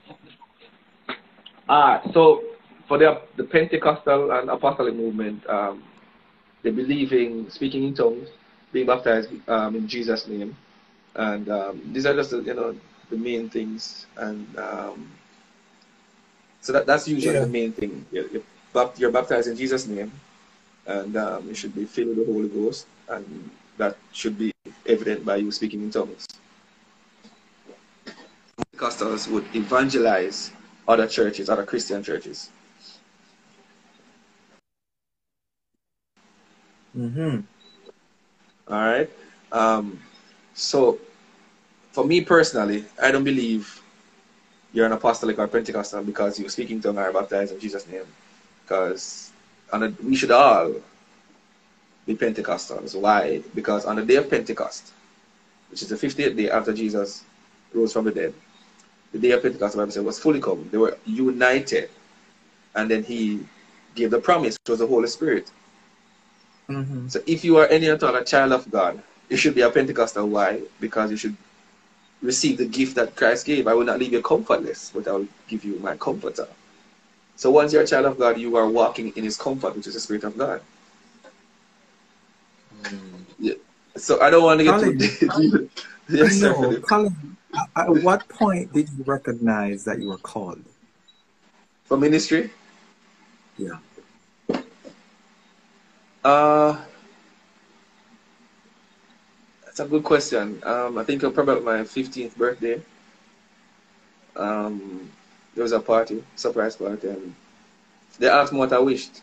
Speaker 2: Ah, uh, so for the the Pentecostal and apostolic movement, um, they believe in speaking in tongues, being baptized um, in Jesus' name, and um, these are just you know the main things, and um, so that that's usually yeah. the main thing. You're, you're, baptized in Jesus' name, and um, you should be filled with the Holy Ghost, and that should be evident by you speaking in tongues. Pentecostals would evangelize other churches, other Christian churches.
Speaker 1: Mm-hmm.
Speaker 2: All right. Um, so, for me personally, I don't believe you're an apostolic or Pentecostal because you're speaking tongue or baptized in Jesus' name. Because on we should all be Pentecostals. Why? Because on the day of Pentecost, which is the 50th day after Jesus rose from the dead, the day of Pentecost, the Bible said, was fully come. They were united. And then he gave the promise, which was the Holy Spirit.
Speaker 1: Mm-hmm.
Speaker 2: So if you are any at all a child of God, you should be a Pentecostal. Why? Because you should receive the gift that Christ gave. I will not leave you comfortless, but I will give you my comforter. So once you're a child of God, you are walking in his comfort, which is the Spirit of God. Mm. Yeah. So I don't want to get
Speaker 1: Colin,
Speaker 2: too (laughs) deep.
Speaker 1: yes, know, Colin, at what point did you recognize that you were called?
Speaker 2: For ministry?
Speaker 1: Yeah.
Speaker 2: Uh, that's a good question. Um, I think it was probably my 15th birthday. Um, there was a party, surprise party, and they asked me what I wished,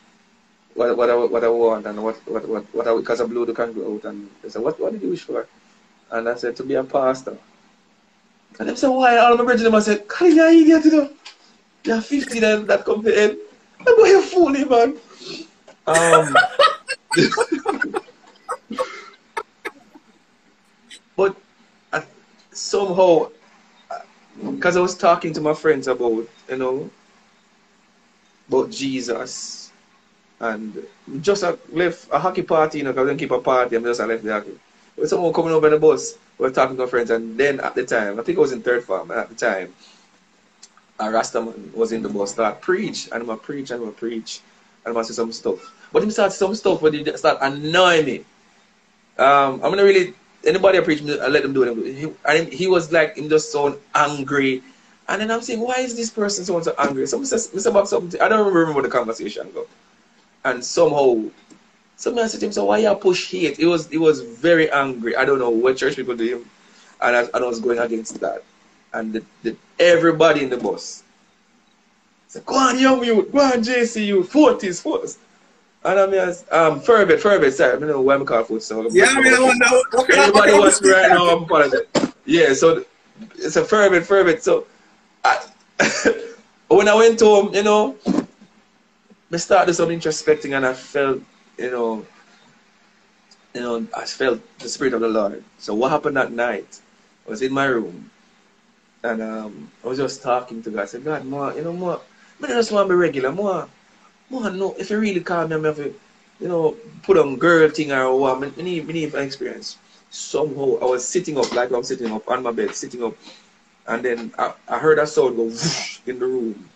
Speaker 2: what what I, what I want, and what what what, what I because I blew the candle out, and they said, "What what did you wish for?" And I said, "To be a pastor." And they said, "Why?" All my brethren, I said, "Can you idiot, you know? You're 15 and that come to end. I'm going to fool man." Um. (laughs) (laughs) but I, somehow, because I was talking to my friends about, you know, about Jesus, and just uh, left a hockey party, you know, because I didn't keep a party, and just I left the hockey. But someone coming over in the bus, we were talking to our friends, and then at the time, I think I was in third form, at the time, a Rastaman was in the bus, start preach, and I'm a preach, and I'm a preach, and I'ma say some stuff. But him start some stuff but he start annoying me. Um, I'm gonna really anybody I preach I let them do it. And he was like him just so angry. And then I'm saying, why is this person so, so angry? Someone says about something. I don't remember what the conversation go. And somehow, somebody said to him, so why you push hate? It was it was very angry. I don't know what church people do him. And I, and I was going against that. And the, the, everybody in the bus said, go on, young youth, go on, JC youth, 40s, 40s. And I mean, um, Furbet, Furbet, sorry, I don't know why I'm calling foot. So
Speaker 1: yeah, I mean, I want to
Speaker 2: Okay, Everybody okay, watching right now, I'm apologizing. Yeah, so it's a Furbet, Furbet. So I, (laughs) when I went home, you know, I started some introspecting and I felt, you know, you know, I felt the spirit of the Lord. So what happened that night? I was in my room and um, I was just talking to God. I said, God, more, you know, more, I just want to be regular, more man, no, if you really call me, I'm have to, you know, put on girl thing or what, I need, I need my experience. Somehow, I was sitting up, like I'm sitting up on my bed, sitting up, and then I, I heard a sound go whoosh in the room.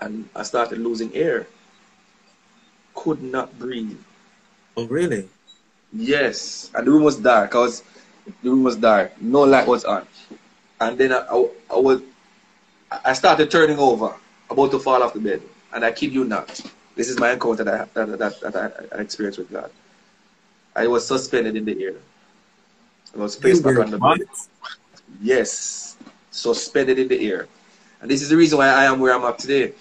Speaker 2: And I started losing air. Could not breathe.
Speaker 1: Oh, really?
Speaker 2: Yes. And the room was dark. I was, the room was dark. No light was on. And then I, I, I was, I started turning over, about to fall off the bed. And I kid you not, this is my encounter that I, that, that, that I, I experienced with God. I was suspended in the air. I was placed back on the bed. Yes, suspended in the air. And this is the reason why I am where I'm at today.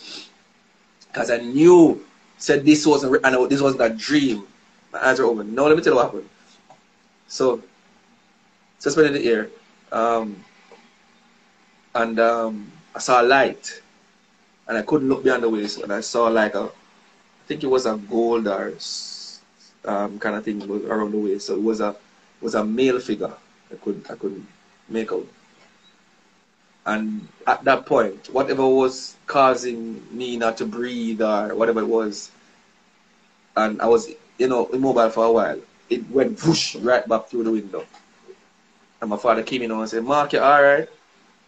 Speaker 2: Because I knew, said this wasn't, and this wasn't a dream. My eyes are open. No, let me tell you what happened. So, suspended in the air. Um, and um, I saw a light and I couldn't look beyond the waist, and I saw like a, I think it was a gold or um, kind of thing around the waist. So it was a was a male figure. I couldn't I couldn't make out. And at that point, whatever was causing me not to breathe or whatever it was, and I was, you know, immobile for a while, it went whoosh right back through the window. And my father came in and said, Mark, you alright?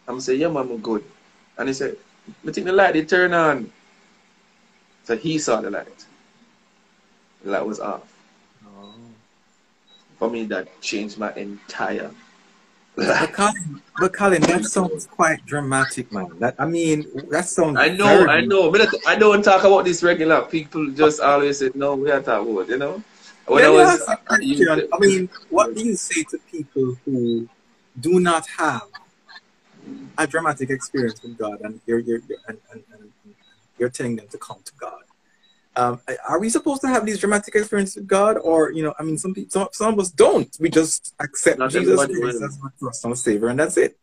Speaker 2: I'm saying, yeah, man, I'm good. And he said, I think the light did turn on. So he saw the light. The light was off.
Speaker 3: Oh.
Speaker 2: For me, that changed my entire
Speaker 1: But Colin, but Colin, that sounds quite dramatic, man. That I mean, that sounds.
Speaker 2: I know, I know. I don't talk about this regular. People just always say, no, we are talking about, you know? When
Speaker 1: Let
Speaker 2: I was,
Speaker 1: you. I mean, what do you say to people who do not have a dramatic experience with God, and you're you're, you're and, and, and you're telling them to come to God? Um, are we supposed to have these dramatic experiences with God, or you know, I mean, some people, some, some of us don't. We just accept
Speaker 2: Not
Speaker 1: Jesus
Speaker 2: everybody
Speaker 1: Christ
Speaker 2: will.
Speaker 1: as our personal Savior, and that's it.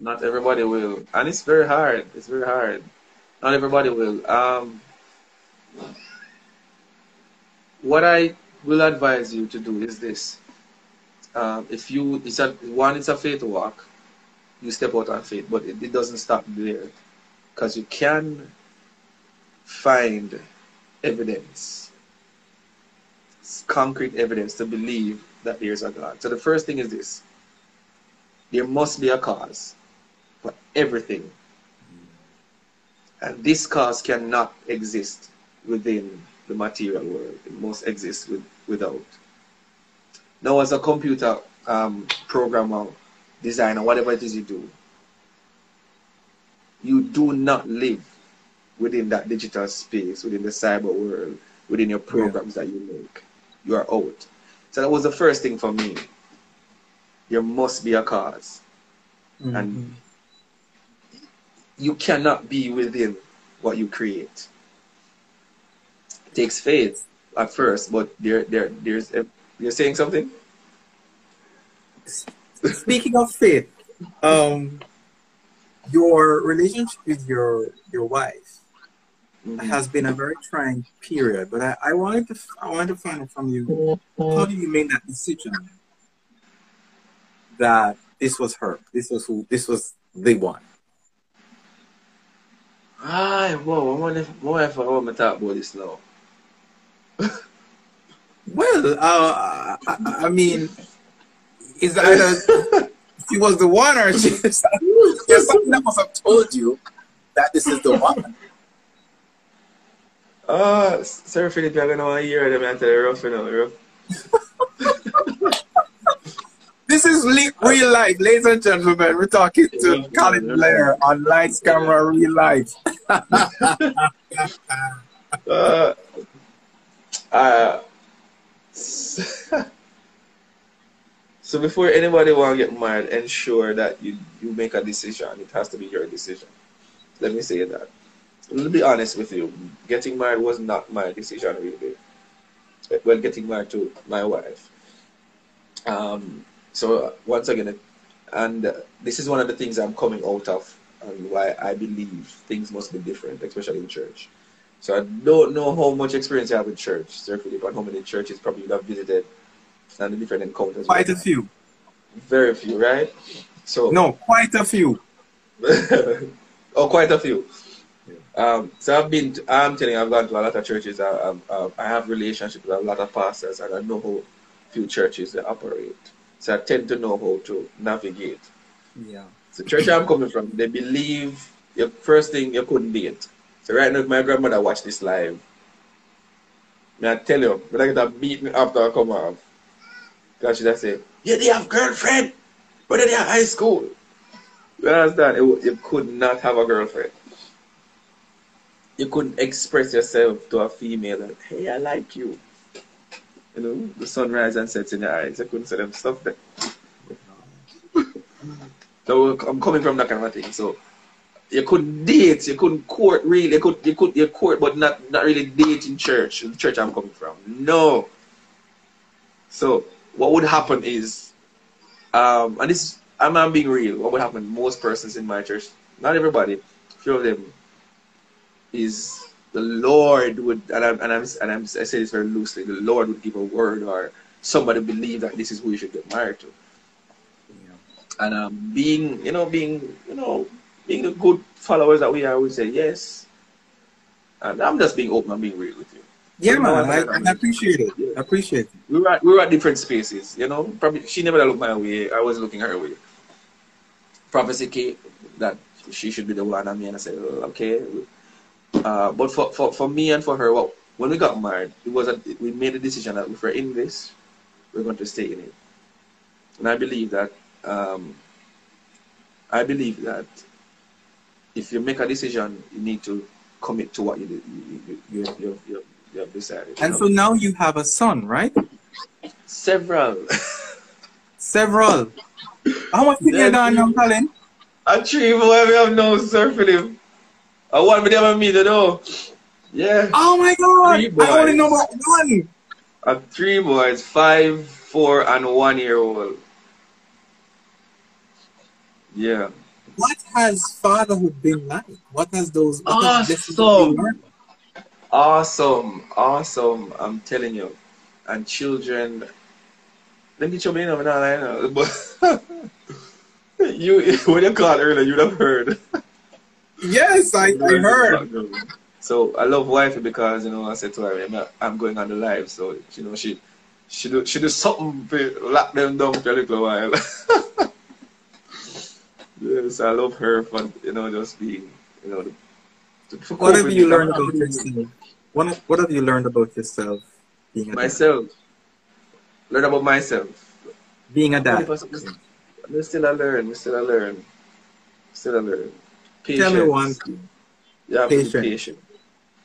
Speaker 2: not everybody will. And it's very hard. It's very hard. Not everybody will. Um, what I will advise you to do is this. Um, if you, it's a, one, it's a faith walk. You step out on faith, but it, it doesn't stop there. Because you can find evidence, concrete evidence to believe that there's a God. So the first thing is this. There must be a cause for everything. And this cause cannot exist within the material world. It must exist with, without. Now, as a computer um, programmer, designer, whatever it is you do, you do not live within that digital space, within the cyber world, within your programs that you make. You are out. So that was the first thing for me. There must be a cause. And mm-hmm. you cannot be within what you create. It takes faith at first, but there, there, there's. A, you're saying something?
Speaker 1: Speaking of faith, um, your relationship with your your wife
Speaker 2: Mhm.
Speaker 1: has been a very trying period. But I, I wanted to I wanted to find out from you how do you make that decision that this was her, this was who, this was the one.
Speaker 2: Aye, whoa, I wonder if, what if I want to talk about this now? (laughs)
Speaker 1: Well, uh, I, I mean, is either (laughs) she was the one or she (laughs) there's something that must have told you that this is the one. (laughs)
Speaker 2: Ah, Sir Philip, you're going to want to hear them and tell you rough, you know, rough.
Speaker 1: This is le- real life, ladies and gentlemen. We're talking to Colin Blair on Lights Camera Real Life.
Speaker 2: Uh, uh, so before anybody want to get married, ensure that you, you make a decision. It has to be your decision. Let me say that. Let me be honest with you. Getting married was not my decision, really. Well, getting married to my wife. Um, so once again, and this is one of the things I'm coming out of, and why I believe things must be different, especially in church. So I don't know how much experience you have with church, Philip, and how many churches probably you have visited and the different encounters.
Speaker 1: Quite a few.
Speaker 2: Very few, right? So
Speaker 1: No, quite a few. (laughs)
Speaker 2: oh, quite a few. Um, so I've been, to, I'm telling you, I've gone to a lot of churches. I, I, I- I have relationships with a lot of pastors, and I know how few churches they operate. So I tend to know how to navigate.
Speaker 1: Yeah.
Speaker 2: The church I'm coming from, they believe your first thing you couldn't date. So right now, if my grandmother watch this live, may I tell you, when I get a beating after I come off, because she just say, yeah, they have girlfriend, but they are high school. You understand? It, you could not have a girlfriend. You couldn't express yourself to a female that, hey, I like you. You know, the sunrise and sets in your eyes. I couldn't say them stuff there. So (laughs) I'm coming from that kind of thing. So you couldn't date, you couldn't court really, you could you could you court but not not really date in church, the church I'm coming from. No. So what would happen is um and this I'm, I'm being real, what would happen most persons in my church, not everybody, few of them is the Lord would and I'm and I'm and I'm I say this very loosely, the Lord would give a word or somebody believe that this is who you should get married to. And um, being, you know, being, you know, being the good followers that we are, we say yes. And I'm just being open I'm being real with you.
Speaker 1: Yeah, man, I,
Speaker 2: I
Speaker 1: appreciate it.
Speaker 2: Yeah.
Speaker 1: I appreciate it.
Speaker 2: we were at, we were at different spaces, you know. Probably she never looked my way. I was looking her way. Prophecy came that she should be the one, and me, and I said, "Oh, okay. Uh, but for, for, for me and for her, well, when we got married, it was a, we made a decision that if we're in this, we're going to stay in it. And I believe that um, I believe that if you make a decision, you need to commit to what you you, you, you, you, you, you have decided.
Speaker 1: And so now you have a son, right?
Speaker 2: several. (laughs)
Speaker 1: Several. How much did you done now, Colin?
Speaker 2: A tree boy, we have no surfing him. I want me to have a meter though. Yeah.
Speaker 1: Oh my god!
Speaker 2: Three
Speaker 1: I only know about one.
Speaker 2: A three boys, five, four, and one year old. Yeah.
Speaker 1: What has fatherhood been like? What has those what has
Speaker 2: Awesome.
Speaker 1: you learned?
Speaker 2: Awesome. Awesome. I'm telling you. And children. Let me chop in on that (laughs) But you (laughs) when you called earlier, you'd have heard.
Speaker 1: Yes, I, I heard.
Speaker 2: So I love wifey because you know I said to her, I'm, going on the live, so you know she she do she do something to lock them down for a little while. (laughs) yes, I love her for you know just being you know. To
Speaker 1: What have you learned about yourself? What, what have you learned about yourself being a dad?
Speaker 2: myself? Learn about myself.
Speaker 1: Being a dad.
Speaker 2: We still I learn. We still I learn. Still I learn.
Speaker 1: Tell me one thing.
Speaker 2: You have to be
Speaker 1: Patient.
Speaker 2: patient.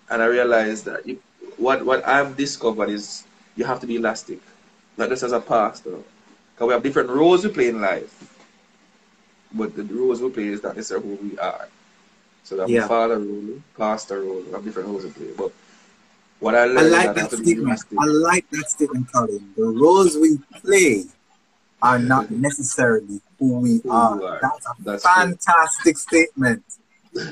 Speaker 2: And I realized that you, what what I've discovered is you have to be elastic, not just as a pastor. Because we have different roles we play in life, but the roles we play is not necessarily who we are. So that
Speaker 1: Yeah.
Speaker 2: father role, pastor role, have different roles we play. But what I
Speaker 1: I
Speaker 2: learned is
Speaker 1: like
Speaker 2: that
Speaker 1: that statement. I like that statement, Colin. The roles we play are not necessarily who we
Speaker 2: Who
Speaker 1: are.
Speaker 2: are.
Speaker 1: That's a
Speaker 2: That's true.
Speaker 1: fantastic statement.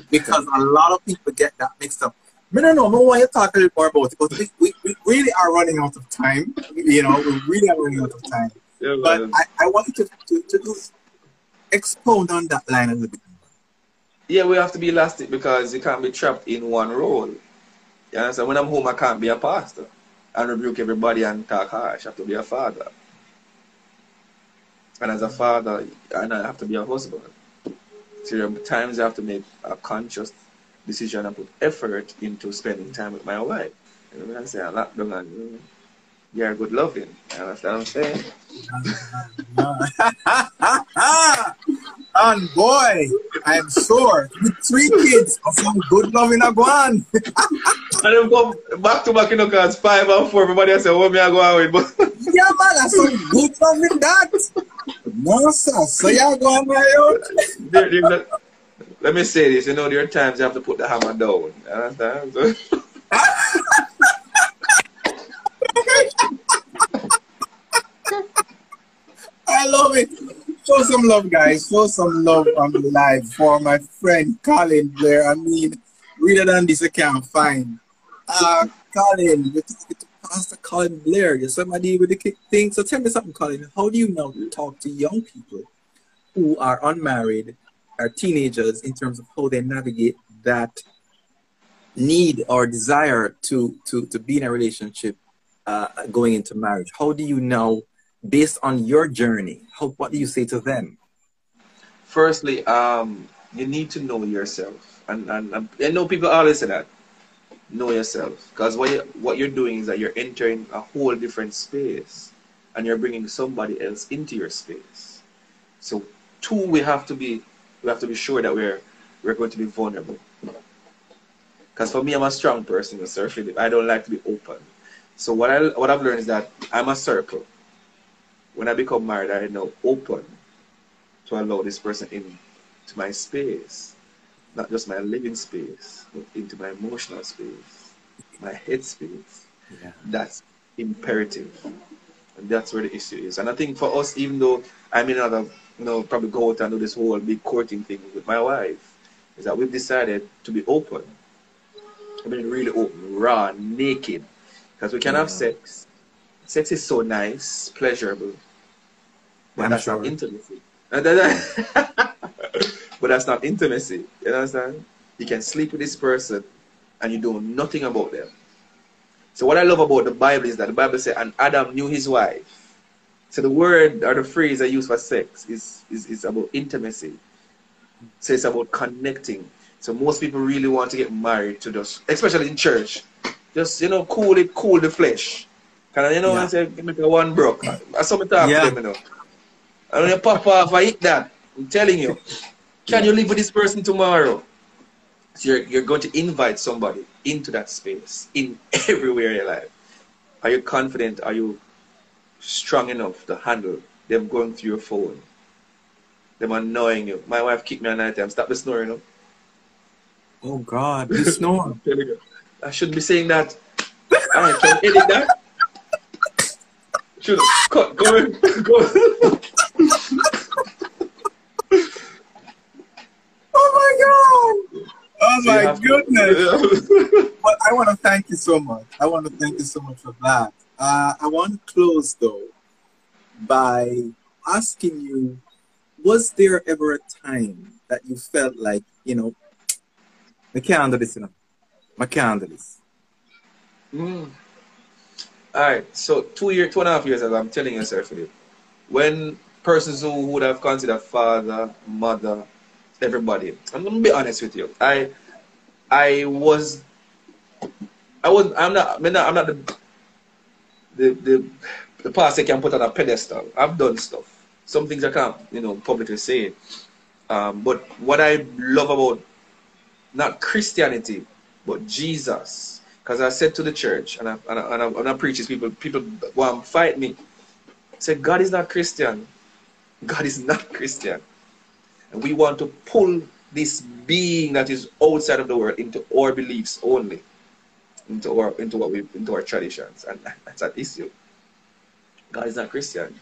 Speaker 1: Because a lot of people get that mixed up. I don't know, I want you to talk a little more about it, but we, we, we really are running out of time. You know, we really are running out of time.
Speaker 2: Yeah,
Speaker 1: But. I, I want you to, to, to just expound on that line a little bit.
Speaker 2: Yeah, we have to be elastic because you can't be trapped in one role. You understand? When I'm home, I can't be a pastor and rebuke everybody and talk harsh. I have to be a father. And as a mm. father, and I have to be a husband. So there are times I have to make a conscious decision and put effort into spending time with my wife. You know what I'm saying? I lock down and you're good loving. You understand what I'm saying? (laughs)
Speaker 1: and boy, I'm sure with three kids of some good loving a one.
Speaker 2: And then come back to back in the cards, five and four. Everybody else say, what me I go out with? But (laughs)
Speaker 1: Yeah, man, that's some good loving that. No, sir. So you go on my own.
Speaker 2: there, there, let, let me say this, you know, there are times you have to put the hammer down. You understand? So, (laughs)
Speaker 1: I love it. Show some love, guys. Show some love on the live for my friend Colin Blair. I mean, reader than this I can't find. Uh, Colin, you're talking to Pastor Colin Blair. You're somebody with the thing. So tell me something, Colin. How do you now talk to young people who are unmarried, are teenagers, in terms of how they navigate that need or desire to to to be in a relationship uh, going into marriage? How do you now, based on your journey, how what do you say to them?
Speaker 2: firstly, um, you need to know yourself. And, and, and I know people always say that. Know yourself. Because what, you, what you're doing is that you're entering a whole different space and you're bringing somebody else into your space. So, two, we have to be we have to be sure that we're we're going to be vulnerable. Because for me, I'm a strong person, Sir Philip. I don't like to be open. So what I what I've learned is that I'm a circle. When I become married, I now open to allow this person in to my space, not just my living space, but into my emotional space, my head space.
Speaker 1: Yeah.
Speaker 2: That's imperative, and that's where the issue is. And I think for us, even though I may not have, you know, probably go out and do this whole big courting thing with my wife, is that we've decided to be open. I mean, really open, raw, naked, because we can have sex. Sex is so nice, pleasurable, but that's not intimacy. (laughs) But that's not intimacy. You understand? You can sleep with this person and you know nothing about them. So what I love about the Bible is that the Bible says, and Adam knew his wife. So the word or the phrase I use for sex is, is, is about intimacy. So it's about connecting. So most people really want to get married to just, especially in church, just you know, cool it, cool the flesh. Can you know yeah. I say make a one broke? I saw me talk yeah. to them, you know. And when you pop off, I hit that. I'm telling you. Can you live with this person tomorrow? So you're, you're going to invite somebody into that space, in (laughs) everywhere in your life. Are you confident? Are you strong enough to handle them going through your phone? Them annoying you. My wife kicked me at night time. Stop the snoring.
Speaker 1: Oh God, (laughs) you snore.
Speaker 2: I shouldn't be saying that. I can edit that. Should cut. Go. Go. (laughs)
Speaker 1: oh my! My goodness! but I want to thank you so much. I want to thank you so much for that. Uh, I want to close though by asking you: Was there ever a time that you felt like you know, I can't handle this, know, I can't handle this?
Speaker 2: Mm. All right. So two year, two and a half years ago, I'm telling you, sir Philip, when persons who would have considered father, mother, everybody. I'm gonna be honest with you. I I was I was I'm not I'm not, I'm not the the the the past I can put on a pedestal. I've done stuff. Some things I can't, you know, publicly say. Um, but what I love about not Christianity, but Jesus, because I said to the church and I, and I, and I, and I preach this, people people to fight me. Say God is not Christian. God is not Christian. And we want to pull this being that is outside of the world into our beliefs only, into our into what we into our traditions, and (laughs) that's an issue. God is not Christian,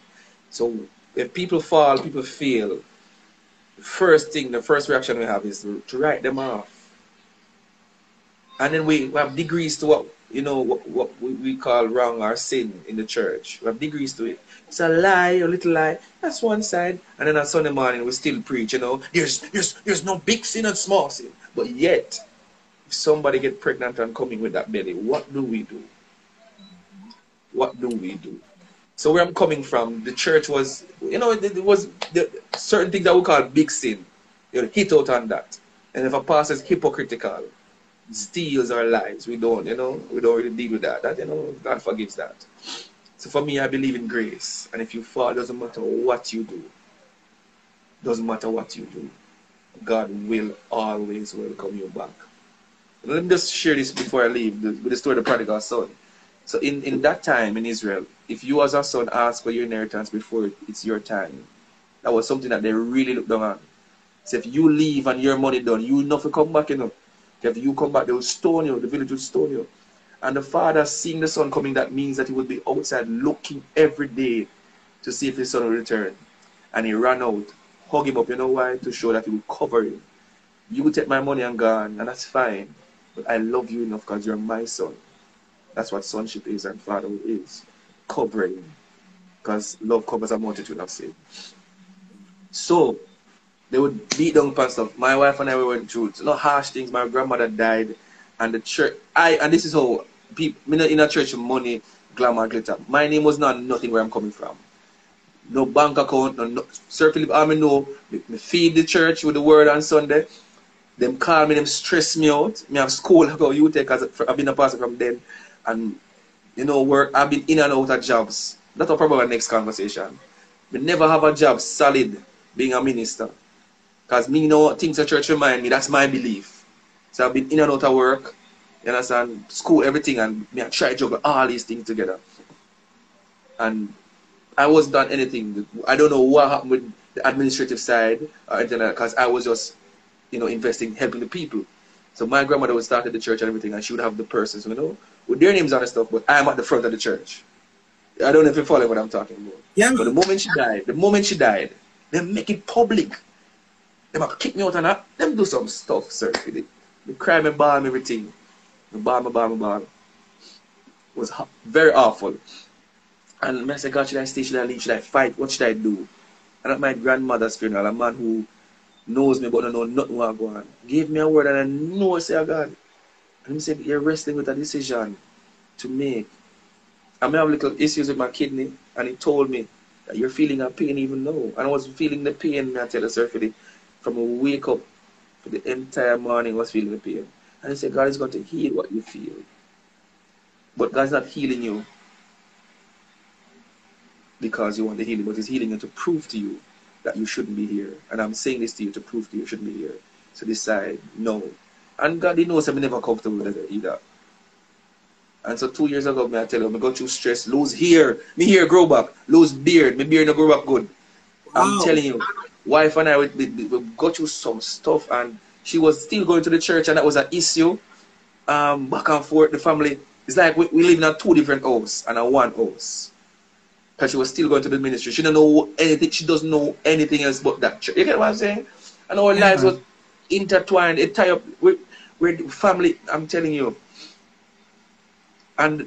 Speaker 2: so if people fall, people fail. The first thing, the first reaction we have is to, to write them off, and then we, we have degrees to what you know what, what we call wrong or sin in the church. We have degrees to it. It's a lie, a little lie. That's one side. And then on Sunday morning we still preach, you know. There's there's there's no big sin and small sin. But yet, if somebody get pregnant and coming with that belly, what do we do? What do we do? So where I'm coming from, the church was, you know, it, was the, certain things that we call big sin. You know, hit out on that. And if a pastor is hypocritical, steals our lives, we don't, you know, we don't really deal with that. That, you know, God forgives that. So for me, I believe in grace. And if you fall, doesn't matter what you do. Doesn't matter what you do. God will always welcome you back. Let me just share this before I leave with the story of the prodigal son. So in, in that time in Israel, if you as a son ask for your inheritance before it's your time, that was something that they really looked down on. So if you leave and your money done, you not come back, you know. If you come back, they will stone you, the village will stone you. And the father seeing the son coming, that means that he will be outside looking every day to see if his son will return. And he ran out, hug him up, you know why? To show that he will cover him. You will take my money and gone, and that's fine. But I love you enough because you're my son. That's what sonship is and fatherhood is. Covering. Because love covers a multitude of sins. So, they would beat down stuff. My wife and I we went through, know, harsh things. My grandmother died, and the church. I and this is how people in a church money, glamour, glitter. My name was not nothing where I'm coming from. No bank account, no, no Sir Philip I me, me feed the church with the word on Sunday. Them call me, them stress me out. Me have school go you take as I've been a pastor from then and you know work I've been in and out of jobs. That's a probably our next conversation. We never have a job solid being a minister. Because me know things the church remind me, that's my belief. So I've been in and out of work you understand? School, everything, and me I try to juggle all these things together. And I wasn't done anything. I don't know what happened with the administrative side or anything because I was just, you know, investing, helping the people. So my grandmother would start at the church and everything, and she would have the persons, you know, with their names on the stuff, but I'm at the front of the church. I don't know if you follow what I'm talking about.
Speaker 1: Yeah.
Speaker 2: But the moment she died, the moment she died, they make it public. They might kick me out and that. Them do some stuff, sir. They, they cry me, bar everything ball, my ball, my ball. It was very awful. And I said, God, should I stay? Should I leave? Should I fight? What should I do? And at my grandmother's funeral, a man who knows me but don't know nothing what go on, gave me a word and I know I say oh, God. And he said, You're wrestling with a decision to make. I may have little issues with my kidney, and he told me that you're feeling a pain even now. And I was feeling the pain, I tell the, from a wake up for the entire morning, was feeling the pain. And he said, God is going to heal what you feel. But God's not healing you because you want the healing, but He's healing you to prove to you that you shouldn't be here. And I'm saying this to you to prove to you you shouldn't be here. So decide no. And God, He knows I'm never comfortable with it either. And so two years ago, me I tell you, I go through stress, lose hair, me hair grow back, lose beard, me beard no grow back good. I'm telling you, wife and I we, we, we got through some stuff, and she was still going to the church, and that was an issue. Um, back and forth, the family. It's like we, we live in a two different house and a one house. Because she was still going to the ministry. She didn't know anything. She doesn't know anything else but that church. You get what I'm saying? And our lives was intertwined. It tied up with, with family. I'm telling you and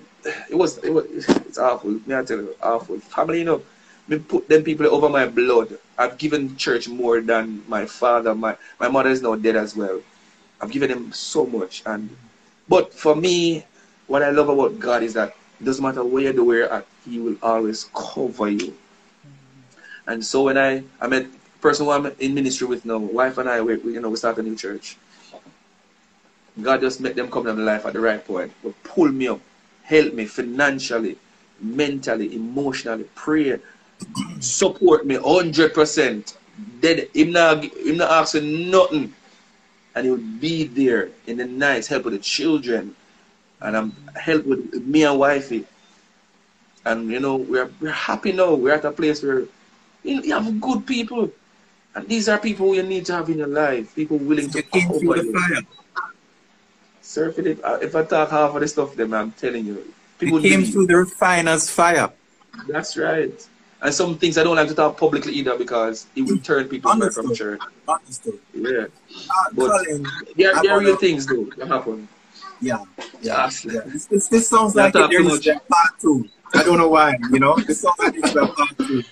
Speaker 2: it was it was it's awful. Me I tell you, awful. Family, you know, me put them people over my blood. I've given church more than my father. My my mother is now dead as well. I've given him so much, and but for me, what I love about God is that it doesn't matter where you where at, He will always cover you. And so when I I met person who I'm in ministry with now, wife and I, we, you know we start a new church. God just make them come my life at the right point, but pull me up help me financially, mentally, emotionally, pray, support me 100%. Then him not, him not asking nothing. And he would be there in the nights, help with the children. And I'm help with me and wifey. And you know, we're we're happy now. We're at a place where you, you have good people. And these are people you need to have in your life. People willing to
Speaker 1: came through the fire.
Speaker 2: Sir Philip, uh, if I talk half of the stuff, them I'm telling you.
Speaker 1: People came through the refiner's fire.
Speaker 2: That's right. And some things I don't like to talk publicly either because it will turn people away from church.
Speaker 1: Understood.
Speaker 2: Yeah.
Speaker 1: Uh,
Speaker 2: but
Speaker 1: Colin,
Speaker 2: there, there are real things though that happen.
Speaker 1: Yeah. Yeah.
Speaker 2: Yeah.
Speaker 1: This, this, this sounds like
Speaker 2: talk
Speaker 1: there is part two. I don't know why, you know? This sounds like it's a part two.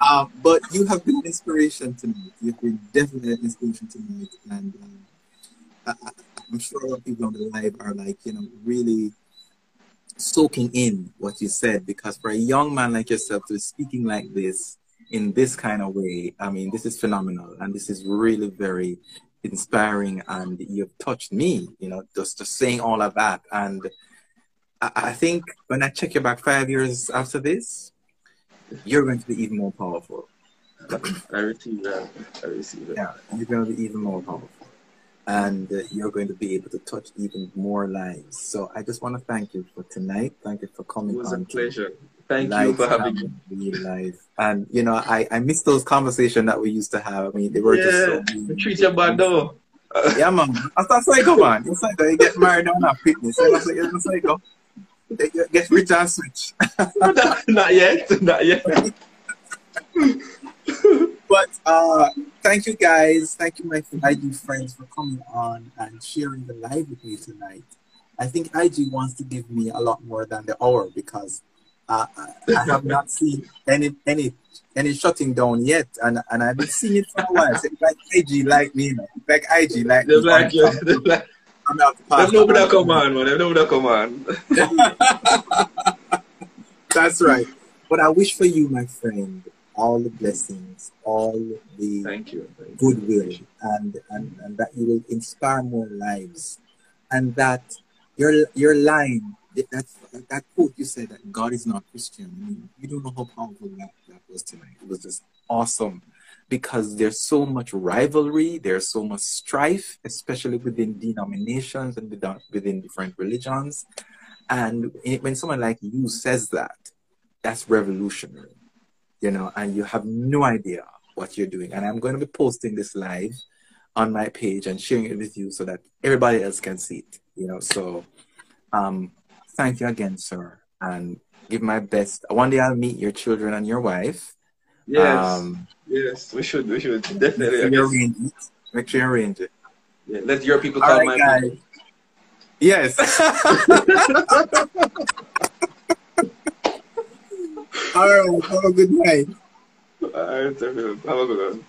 Speaker 1: Uh, but you have been an inspiration tonight. You've been definitely an inspiration tonight. And um, I, I, I'm sure a lot of people on the live are like, you know, really soaking in what you said because for a young man like yourself to be speaking like this in this kind of way, I mean, this is phenomenal and this is really very inspiring and you've touched me, you know, just, just saying all of that. And I, I think when I check you back five years after this, you're going to be even more powerful.
Speaker 2: I receive that. I receive it.
Speaker 1: Yeah, you're going to be even more powerful. And uh, you're going to be able to touch even more lives. So I just want to thank you for tonight. Thank you for coming
Speaker 2: It was a pleasure. Thank you for having me.
Speaker 1: Life. And you know, I, I miss those conversations that we used to have. I mean, they were
Speaker 2: Yeah,
Speaker 1: just so
Speaker 2: we treat you bad though.
Speaker 1: Yeah, man. That's that's go, man. It's like you get married on a fitness. That's like that's how you go. Get- Get rich and switch.
Speaker 2: not, (laughs) not yet. Not yet. (laughs)
Speaker 1: But uh, thank you guys. Thank you, my IG friends, for coming on and sharing the live with me tonight. I think IG wants to give me a lot more than the hour because uh, I have not (laughs) seen any any any shutting down yet, and and I've been seeing it for a while. So it's like IG like me, man. Like IG like me.
Speaker 2: like you. Like,
Speaker 1: I'm out to pass
Speaker 2: there's nobody
Speaker 1: on.
Speaker 2: that come on, man. Nobody that come on. (laughs)
Speaker 1: That's right. But I wish for you, my friend, all the blessings, all the
Speaker 2: Thank you. Thank you.
Speaker 1: goodwill and, and, and that you will inspire more lives and that your your line that that quote you said that God is not Christian. I mean, you don't know how powerful that, that was tonight. It was just awesome because there's so much rivalry, there's so much strife, especially within denominations and within different religions. And when someone like you says that, that's revolutionary, you know, and you have no idea what you're doing. And I'm going to be posting this live on my page and sharing it with you so that everybody else can see it, you know. So, um, thank you again, sir, and give my best. One day I'll meet your children and your wife.
Speaker 2: Yes.
Speaker 1: Um,
Speaker 2: yes. We should. We should.
Speaker 1: make
Speaker 2: Definitely.
Speaker 1: sure
Speaker 2: I
Speaker 1: you arrange it. Make sure you arrange it.
Speaker 2: Yeah, let your people
Speaker 1: All
Speaker 2: call
Speaker 1: right,
Speaker 2: my
Speaker 1: guys.
Speaker 2: people.
Speaker 1: Yes. (laughs) (laughs) All right. Have a good night.
Speaker 2: All right, have a good one.